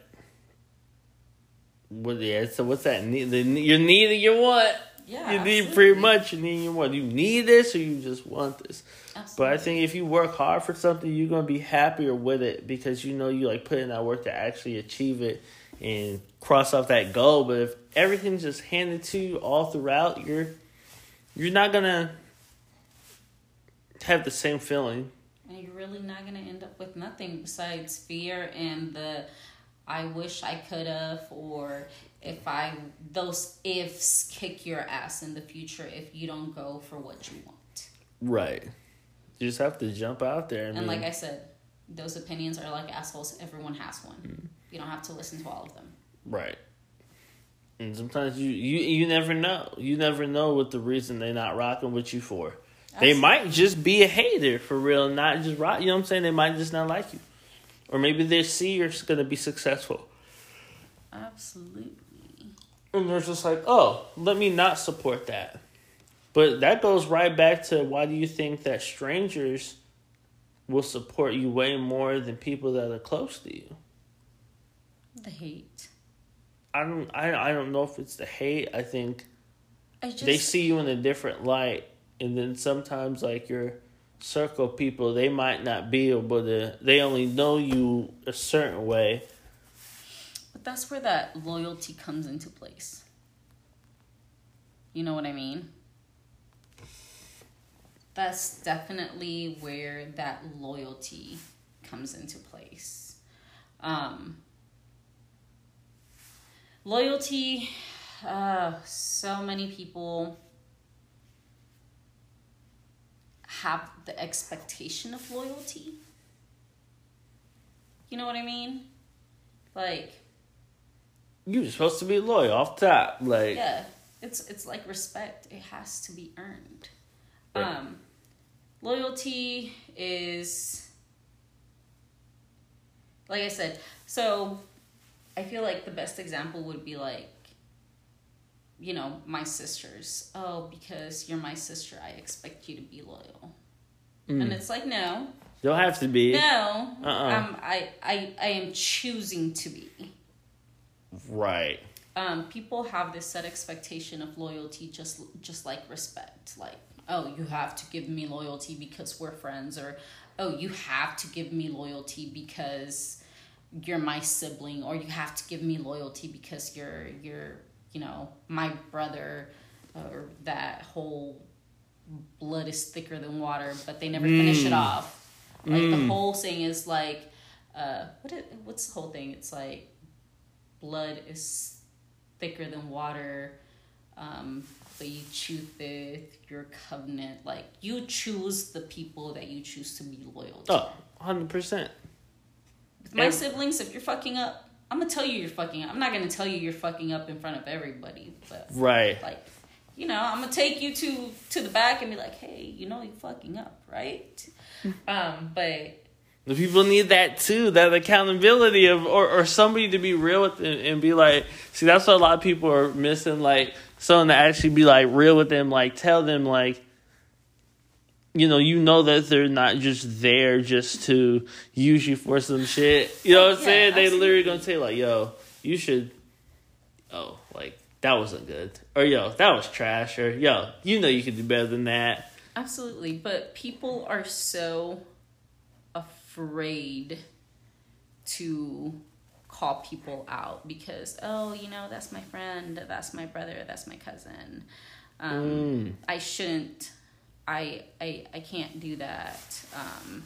A: What? Yeah. So what's that? Ne- The you need neither you want.
B: Yeah,
A: you need
B: absolutely.
A: pretty much. You need what you need this, or you just want this. absolutely. But I think if you work hard for something, you're gonna be happier with it because you know you like put in that work to actually achieve it and cross off that goal. But if everything's just handed to you all throughout, you're you're not gonna have the same feeling.
B: and you're really not gonna end up with nothing besides fear and the I wish I could have or if I those ifs kick your ass in the future if you don't go for what you want.
A: Right. You just have to jump out there.
B: And
A: mean,
B: like I said, those opinions are like assholes. Everyone has one.
A: Mm.
B: You don't have to listen to all of them.
A: Right. And sometimes you, you you never know. You never know what the reason they're not rocking with you for. They might just be a hater for real, not just rock. You know what I'm saying? They might just not like you, or maybe they see you're going to be successful,
B: Absolutely.
A: and they're just like, "Oh, let me not support that." But that goes right back to why do you think that strangers will support you way more than people that are close to you?
B: The hate.
A: I don't. I I don't know if it's the hate. I think
B: I just
A: they see you in a different light and then sometimes like your circle people they might not be able to they only know you a certain way
B: But that's where that loyalty comes into place. You know what I mean? That's definitely where that loyalty comes into place. Um, loyalty, uh, so many people have the expectation of loyalty. You know what I mean? Like,
A: you're supposed to be loyal off top like
B: yeah it's it's like respect it has to be earned
A: Right.
B: um loyalty is like i said so i feel like the best example would be like you know my sisters. Oh because you're my sister i expect you to be loyal.
A: Mm.
B: and it's like no.
A: You don't have to be.
B: No.
A: Uh-uh.
B: um, I, I i am choosing to be.
A: Right.
B: Um, people have this set expectation of loyalty just just like respect. Like oh you have to give me loyalty because we're friends or oh you have to give me loyalty because you're my sibling or you have to give me loyalty because you're you're you know my brother or that whole blood is thicker than water but they never finish it
A: Mm.
B: off. Like the
A: Mm.
B: whole thing is like uh what it, what's the whole thing? It's like blood is thicker than water um but you choose your covenant. Like you choose the people that you choose to be loyal to.
A: Oh 100%
B: with my
A: and-
B: siblings if you're fucking up i'm gonna tell you you're fucking up. I'm not gonna tell you you're fucking up in front of everybody but
A: right.
B: like you know i'm gonna take you to to the back and be like hey you know you're fucking up right? Um but
A: the people need that too that accountability of or, or somebody to be real with them and be like see that's what a lot of people are missing like someone to actually be like real with them like tell them like you know you know that they're not just there just to use you for some shit you know what i'm
B: Yeah,
A: saying they literally gonna say like yo you should oh like that wasn't good or yo that was trash or yo you know you could do better than that
B: Absolutely, but people are so afraid to call people out because oh, you know, that's my friend, that's my brother, that's my cousin. Um,
A: Mm.
B: I shouldn't. I I I can't do that. Um,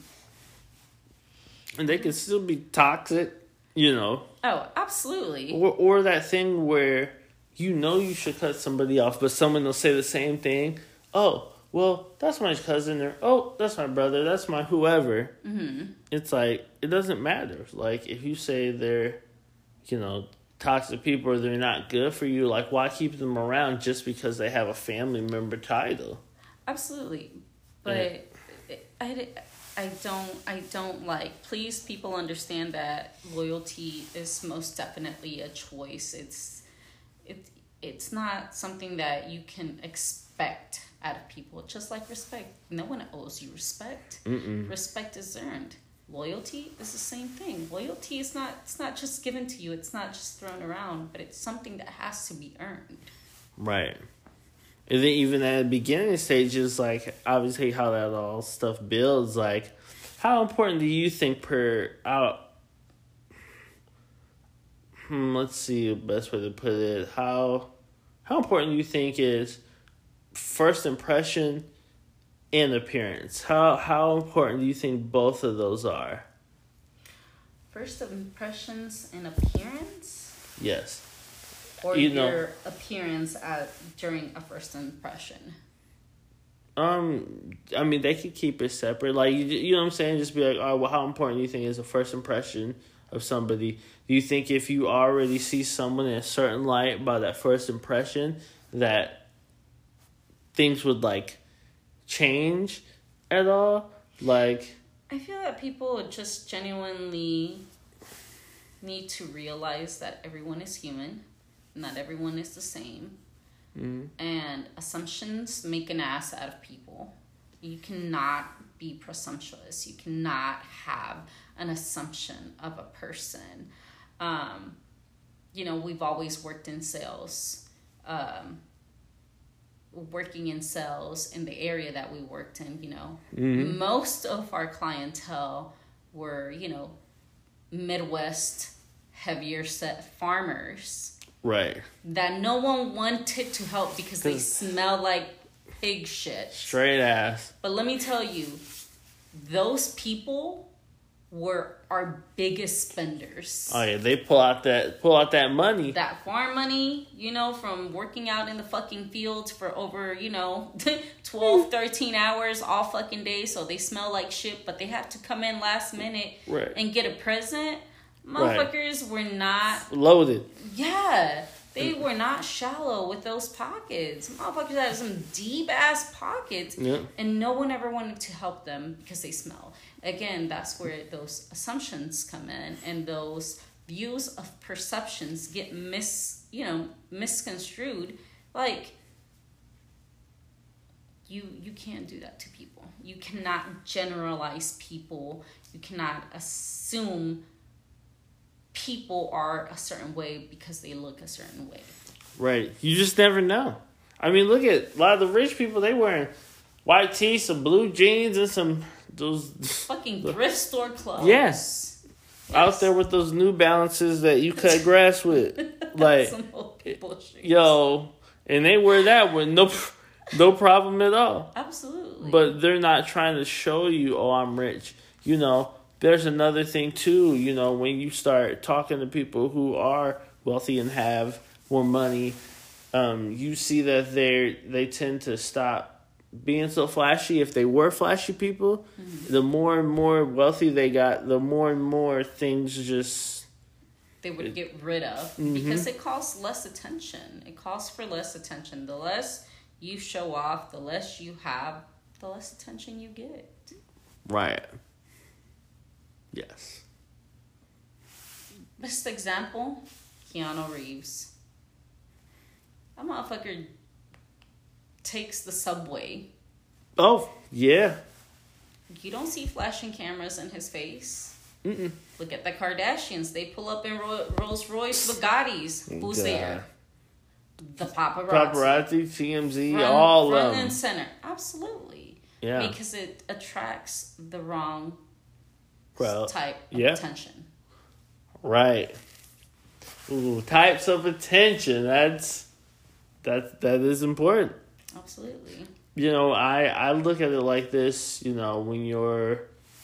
A: and they can still be toxic you know
B: oh, absolutely.
A: Or or that thing where you know you should cut somebody off, but someone will say the same thing. Oh, well, that's my cousin, or oh, that's my brother, that's my whoever.
B: hmm
A: It's like it doesn't matter. Like if you say they're, you know, toxic people or they're not good for you, like why keep them around just because they have a family member title?
B: Absolutely, but I, I don't I don't like. Please, people understand that loyalty is most definitely a choice. It's it it's not something that you can expect out of people. Just like respect, no one owes you respect.
A: Mm-mm.
B: Respect is earned. Loyalty is the same thing. Loyalty is not it's not just given to you. It's not just thrown around, but it's something that has to be earned.
A: Right. And then even at the beginning stages, like obviously how that all stuff builds, like how important do you think per out? Hmm, let's see the best way to put it. How how important do you think is first impression and appearance? How how important do you think both of those are?
B: First impressions and appearance,
A: Yes.
B: Or
A: You know-
B: your appearance at during a first impression.
A: Um, I mean, they could keep it separate. Like, you, you know what I'm saying? Just be like, oh, well, how important do you think is a first impression of somebody? Do you think if you already see someone in a certain light by that first impression, that things would, like, change at all? Like,
B: I feel that people just genuinely need to realize that everyone is human, not everyone is the same,
A: mm,
B: and assumptions make an ass out of people. You cannot be presumptuous. You cannot have an assumption of a person. Um, you know, we've always worked in sales. Um, working in sales in the area that we worked in, you know,
A: Mhm.
B: most of our clientele were, you know, Midwest heavier set farmers
A: right.
B: that no one wanted to help because they smell like pig shit.
A: Straight ass.
B: But let me tell you, those people were our biggest spenders.
A: Oh, yeah, they pull out that, pull out that money.
B: that farm money, you know, from working out in the fucking fields for over, you know, 12, hmm. 13 hours all fucking day. So they smell like shit, but they had to come in last minute
A: Right.
B: and get a present.
A: Right.
B: Motherfuckers were not,
A: Loaded.
B: yeah, they were not shallow with those pockets. Motherfuckers had some deep ass pockets.
A: Yeah.
B: And no one ever wanted to help them because they smell. Again, that's where those assumptions come in and those views of perceptions get mis you know, misconstrued. Like you you can't do that to people. You cannot generalize people. You cannot assume people are a certain way because they look a certain way.
A: Right. You just never know. I mean, look at a lot of the rich people. They wearing white tee, some blue jeans, and some those
B: Fucking thrift store clothes.
A: Yes. out there with those New Balances that you cut grass with. Like,
B: Some old people shoes.
A: yo, and they wear that with no no problem at all.
B: Absolutely.
A: But they're not trying to show you, oh, I'm rich. You know, there's another thing too. You know, when you start talking to people who are wealthy and have more money, um, you see that they they tend to stop being so flashy. If they were flashy people, the more and more wealthy they got, the more and more things just
B: they would get rid of
A: Mm-hmm.
B: because it costs less attention. It costs for less attention. The less you show off, the less you have, the less attention you get.
A: right. Yes.
B: Best example, Keanu Reeves. That motherfucker takes the subway.
A: Oh yeah.
B: You don't see flashing cameras in his face.
A: Mm-mm.
B: Look at the Kardashians. They pull up in Ro- Rolls Royce Bugattis. Who's
A: God.
B: there? The paparazzi.
A: Paparazzi, TMZ,
B: Front-
A: all
B: front
A: of them.
B: and center. Absolutely.
A: Yeah.
B: Because it attracts the wrong
A: Well,
B: type of
A: yeah.
B: attention.
A: Right. Ooh, types of attention. That's that that is important.
B: Absolutely.
A: You know, I I look at it like this. You know, when you're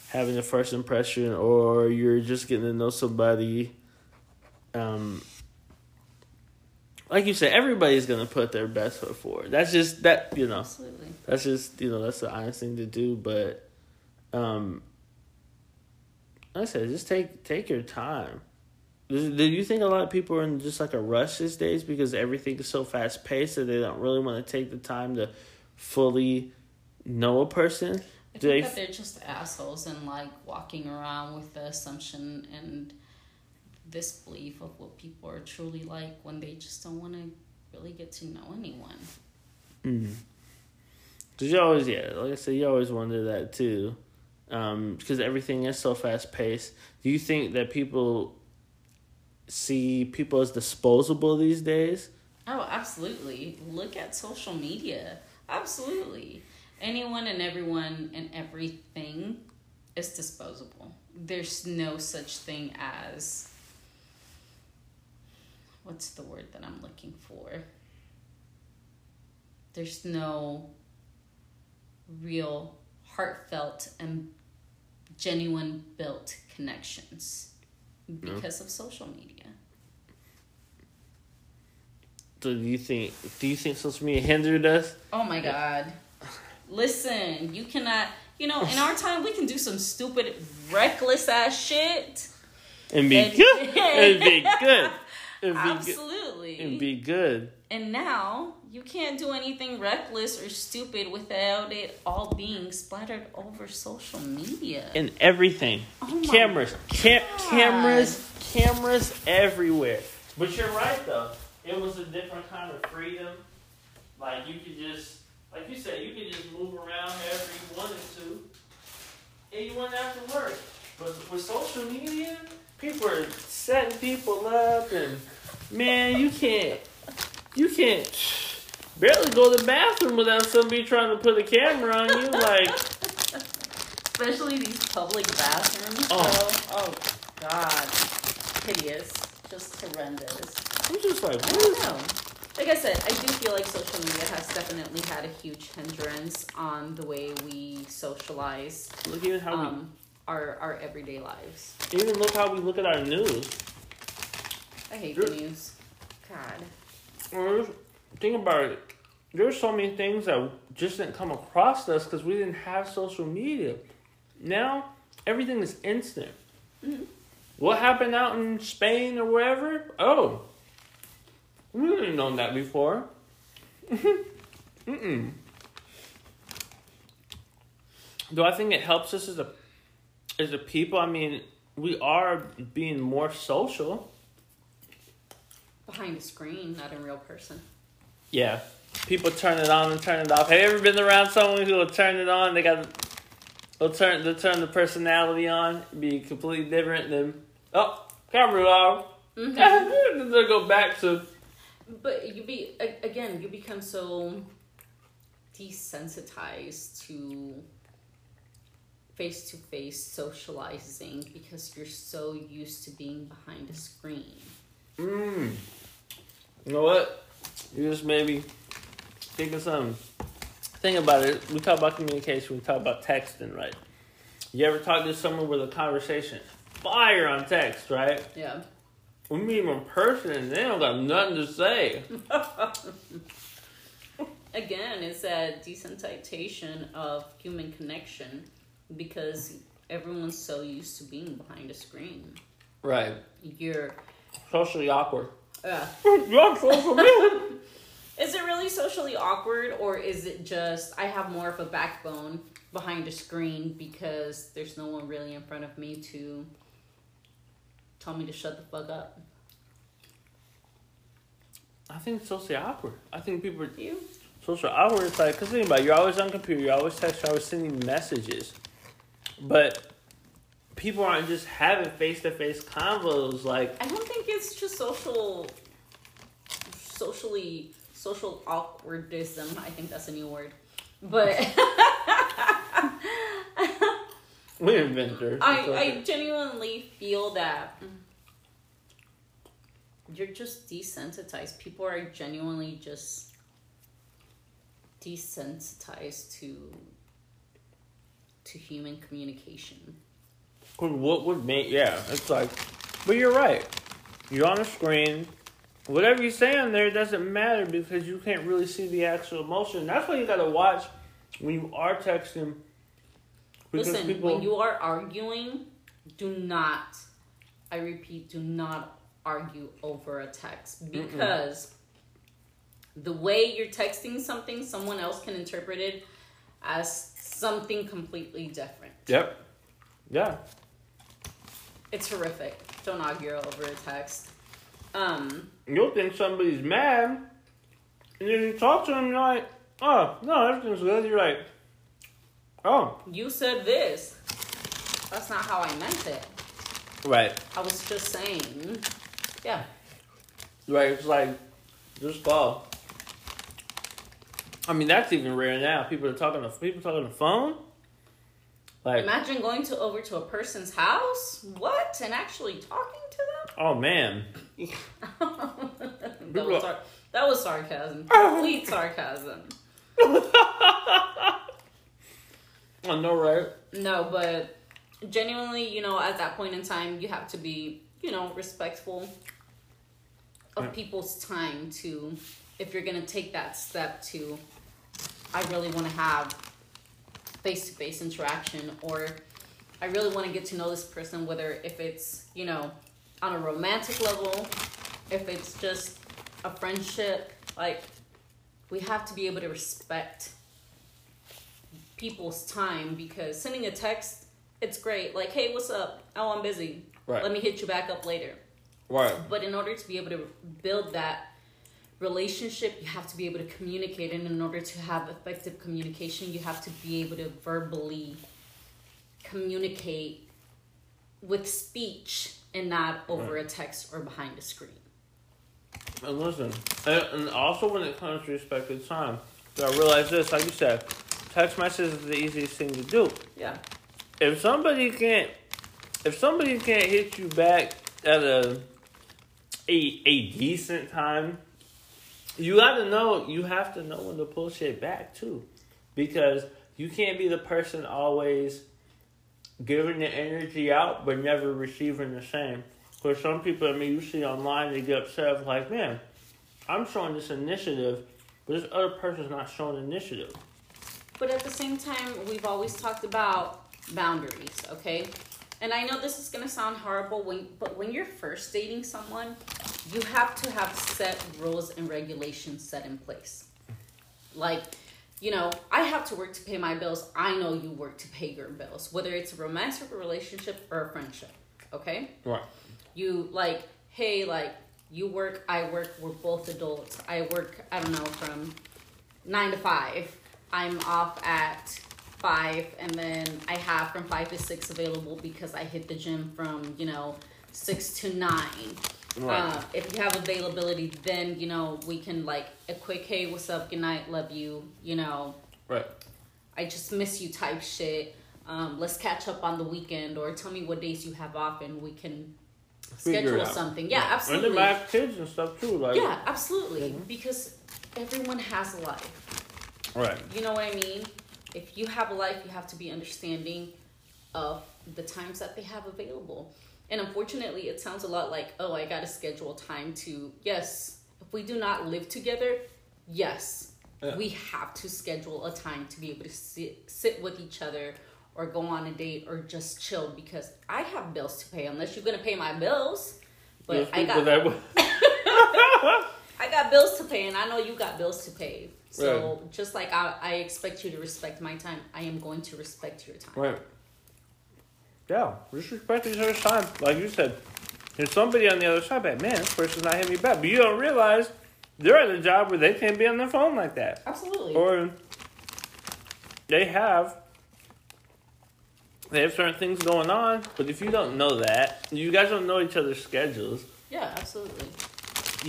A: having a first impression or you're just getting to know somebody, um, like you said, everybody's gonna put their best foot forward. That's just that. You know,
B: Absolutely.
A: that's just you know that's the honest thing to do. But, um, I said, just take take your time. Do you think a lot of people are in just like a rush these days because everything is so fast paced that they don't really want to take the time to fully know a person?
B: I
A: Do
B: think
A: they
B: that
A: f-
B: they're just assholes and like walking around with the assumption and disbelief of what people are truly like when they just don't want to really get to know anyone.
A: Mm. Cause you always, yeah, like I said, you always wonder that too, um, because everything is so fast paced. Do you think that people see people as disposable these days,
B: Oh, absolutely. Look at social media. Absolutely. Anyone and everyone and everything is disposable. There's no such thing as what's the word that I'm looking for? There's no real heartfelt and genuine built connections because of social media.
A: So do you think do you think social media hindered us?
B: Oh my god. Listen, you cannot you know, in our time we can do some stupid reckless ass shit.
A: And be
B: And-
A: good. and be good. And be good.
B: Absolutely.
A: And be good.
B: And now you can't do anything reckless or stupid without it all being splattered over social media.
A: And everything.
B: Oh
A: cameras. Cam- cameras. Cameras everywhere. But you're right though. It was a different kind of freedom. Like you could just like you said, you could just move around however you wanted to. And you wouldn't have to work. But with social media, people are setting people up and man, you can't you can't barely go to the bathroom without somebody trying to put a camera on you like
B: Especially these public bathrooms.
A: Oh.
B: Oh, oh God. Hideous. Just horrendous.
A: I'm just like,
B: I
A: what
B: don't know. Like I said, I do feel like social media has definitely had a huge hindrance on the way we socialize
A: look even how
B: um, our, our everyday lives.
A: even look how we look at our news.
B: I hate the news. God.
A: Think about it. There's so many things that just didn't come across us because we didn't have social media. Now everything is instant.
B: Mhm.
A: What happened out in Spain or wherever? Oh, we didn't know that before. Mm-mm. Do I think it helps us as a as a people? I mean, we are being more social.
B: Behind a screen, not in real person.
A: Yeah. People turn it on and turn it off. Have you ever been around someone who will turn it on? They got they'll turn they'll turn the personality on, be completely different than oh, camera off.
B: Mhm.
A: then they'll go back to
B: But you be again, you become so desensitized to face to face socializing because you're so used to being behind a screen.
A: mm. You know what? You just maybe think of something. Think about it. We talk about communication, we talk about texting, right? You ever talk to someone with a conversation? Fire on text, right?
B: Yeah.
A: We meet them in person and they don't got nothing to say.
B: Again, it's that desensitization of human connection because everyone's so used to being behind a screen.
A: Right.
B: You're
A: Socially awkward. social.
B: Is it really socially awkward or is it just I have more of a backbone behind a screen because there's no one really in front of me to tell me to shut the fuck up?
A: I think it's socially awkward. I think people are
B: You?
A: social awkward. It's like, because think about it, you're always on computer, you're always text, you're always sending messages. But people aren't just having face to face convos. Like,
B: I don't think it's just social socially social awkwardism. I think that's a new word. But
A: we inventors.
B: I, I genuinely feel that you're just desensitized. People are genuinely just desensitized to to human communication.
A: What would make, yeah, it's like, but you're right. You're on a screen. Whatever you say on there doesn't matter because you can't really see the actual emotion. That's why you gotta watch when you are texting.
B: Listen,
A: people,
B: when you are arguing, do not, I repeat, do not argue over a text because the way you're texting something, someone else can interpret it as something completely different.
A: Yep. Yeah.
B: It's horrific. Don't argue over a text. Um,
A: You'll think somebody's mad, and then you talk to them, you're like, oh, no, everything's good. You're like, oh.
B: you said this. That's not how I meant it.
A: Right.
B: I was just saying. Yeah.
A: Right. It's like, Just call. I mean, that's even rare now. People are talking to people talking on the phone. Like,
B: Imagine going to over to a person's house, what, and actually talking to them.
A: oh man,
B: that, was sar- that was sarcasm, complete sarcasm.
A: I know, right?
B: No, but genuinely, you know, at that point in time, you have to be, you know, respectful of people's time to, if you're gonna take that step to, I really want to have face to face interaction, or I really want to get to know this person, whether if it's, you know, on a romantic level, if it's just a friendship, like, we have to be able to respect people's time because sending a text, it's great. Like, hey, what's up? Oh, I'm busy.
A: Right.
B: Let me hit you back up later.
A: Right.
B: But in order to be able to build that relationship, you have to be able to communicate. And in order to have effective communication, you have to be able to verbally communicate with speech and not over a text or behind a screen.
A: And listen, and, and also when it comes to respected time, gotta realize this. Like you said, text message is the easiest thing to do.
B: Yeah.
A: If somebody can't, if somebody can't hit you back at a a a decent time, you gotta know. You have to know when to pull shit back too, because you can't be the person always giving the energy out but never receiving the same. For some people, I mean, you see online, they get upset like, man, I'm showing this initiative, but this other person's not showing initiative.
B: But at the same time, we've always talked about boundaries, okay? And I know this is gonna sound horrible when but when you're first dating someone, you have to have set rules and regulations set in place. Like, you know, I have to work to pay my bills. I know you work to pay your bills, whether it's a romantic relationship or a friendship. Okay?
A: Right.
B: you like hey like you work i work we're both adults i work i don't know from nine to five i'm off at five and then i have from five to six available because i hit the gym from you know six to nine
A: Right.
B: uh, if you have availability then you know we can like a quick hey what's up good night love you you know
A: Right.
B: I just miss you type shit. Um, let's catch up on the weekend or tell me what days you have off and we can schedule something. Yeah,
A: And
B: absolutely.
A: then have kids and stuff too. Like,
B: Yeah, absolutely. Because everyone has a life.
A: Right.
B: You know what I mean? If you have a life, you have to be understanding of the times that they have available. And unfortunately, it sounds a lot like, oh, I got to schedule time to, yes, if we do not live together, yes,
A: Yeah.
B: we have to schedule a time to be able to sit, sit with each other or go on a date or just chill because I have bills to pay unless you're going to pay my bills. But I got
A: that
B: I got bills to pay, and I know you got bills to pay. So just like I, I expect you to respect my time, I am going to respect your time.
A: Right. Yeah, just respect each other's time. Like you said, there's somebody on the other side, like, man, this person's not hitting me back. But you don't realize they're at a job where they can't be on their phone like that.
B: Absolutely.
A: Or they have they have certain things going on, but if you don't know that, you guys don't know each other's schedules,
B: yeah, absolutely.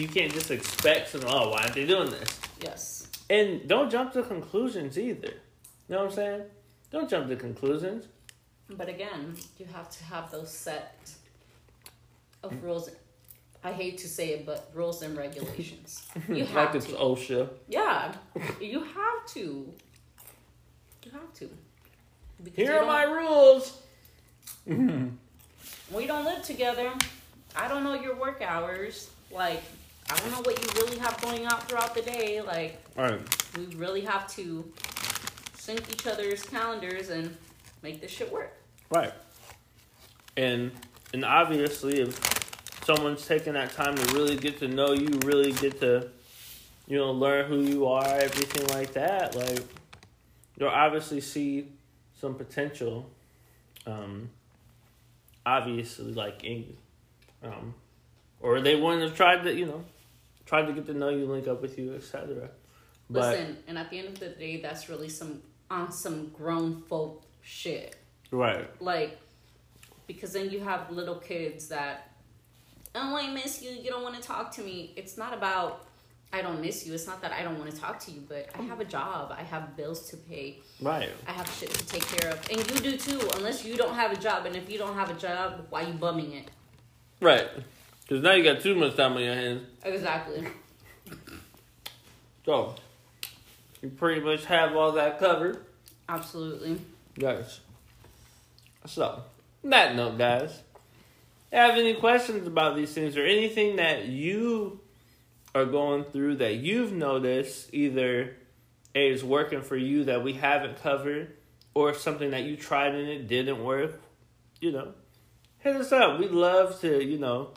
A: you can't just expect to oh, why aren't they doing this?
B: Yes.
A: And don't jump to conclusions either. You know what I'm saying? Don't jump to conclusions.
B: But again, you have to have those set of rules. I hate to say it, but rules and regulations. You
A: like
B: have
A: it's
B: to.
A: OSHA.
B: Yeah, you have to. You have to. Because
A: Here are my rules.
B: we don't live together. I don't know your work hours. Like, I don't know what you really have going on throughout the day. Like,
A: All right.
B: we really have to sync each other's calendars and make this shit work.
A: Right. And and obviously if someone's taking that time to really get to know you, really get to you know, learn who you are, everything like that, like you'll obviously see some potential um obviously like in um or they wouldn't have tried to, you know, tried to get to know you, link up with you, etc.
B: Listen, and at the end of the day, that's really some on some grown folk shit.
A: right.
B: Like, because then you have little kids that, oh, I miss you. You don't want to talk to me. It's not about I don't miss you. It's not that I don't want to talk to you, but I hmm. have a job. I have bills to pay.
A: Right.
B: I have shit to take care of. And you do too, unless you don't have a job. And if you don't have a job, why you bumming it?
A: Right. Because now you got too much time on your hands.
B: Exactly.
A: So, you pretty much have all that covered.
B: Absolutely.
A: Guys. So, that note, guys, have any questions about these things or anything that you are going through that you've noticed either A is working for you that we haven't covered or something that you tried and it didn't work, you know, hit us up. We'd love to, you know,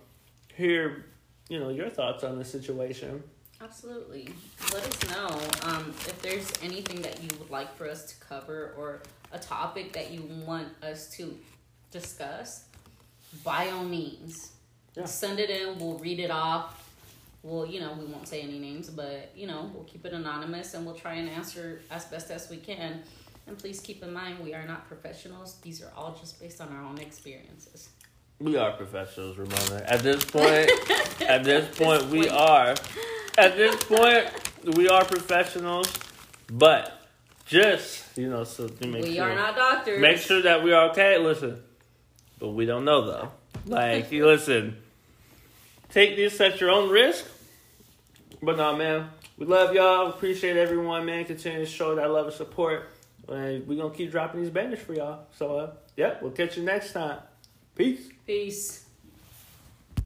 A: hear, you know, your thoughts on the situation.
B: Absolutely. Let us know um, if there's anything that you would like for us to cover or a topic that you want us to discuss. By all means,
A: Yeah.
B: send it in. We'll read it off. We'll, you know, we won't say any names, but you know, we'll keep it anonymous and we'll try and answer as best as we can. And please keep in mind, we are not professionals. These are all just based on our own experiences.
A: We are professionals, Ramona. At this point, at this point, we are. At this point, we are professionals, but just you know, so to make
B: we
A: sure,
B: are not doctors.
A: make sure that we are okay. Listen, but we don't know though. Like, you listen, take this at your own risk. But nah, man, we love y'all. Appreciate everyone, man. Continue to show that love and support. And we're gonna keep dropping these bangers for y'all. So, uh, yeah, we'll catch you next time. Peace.
B: Peace.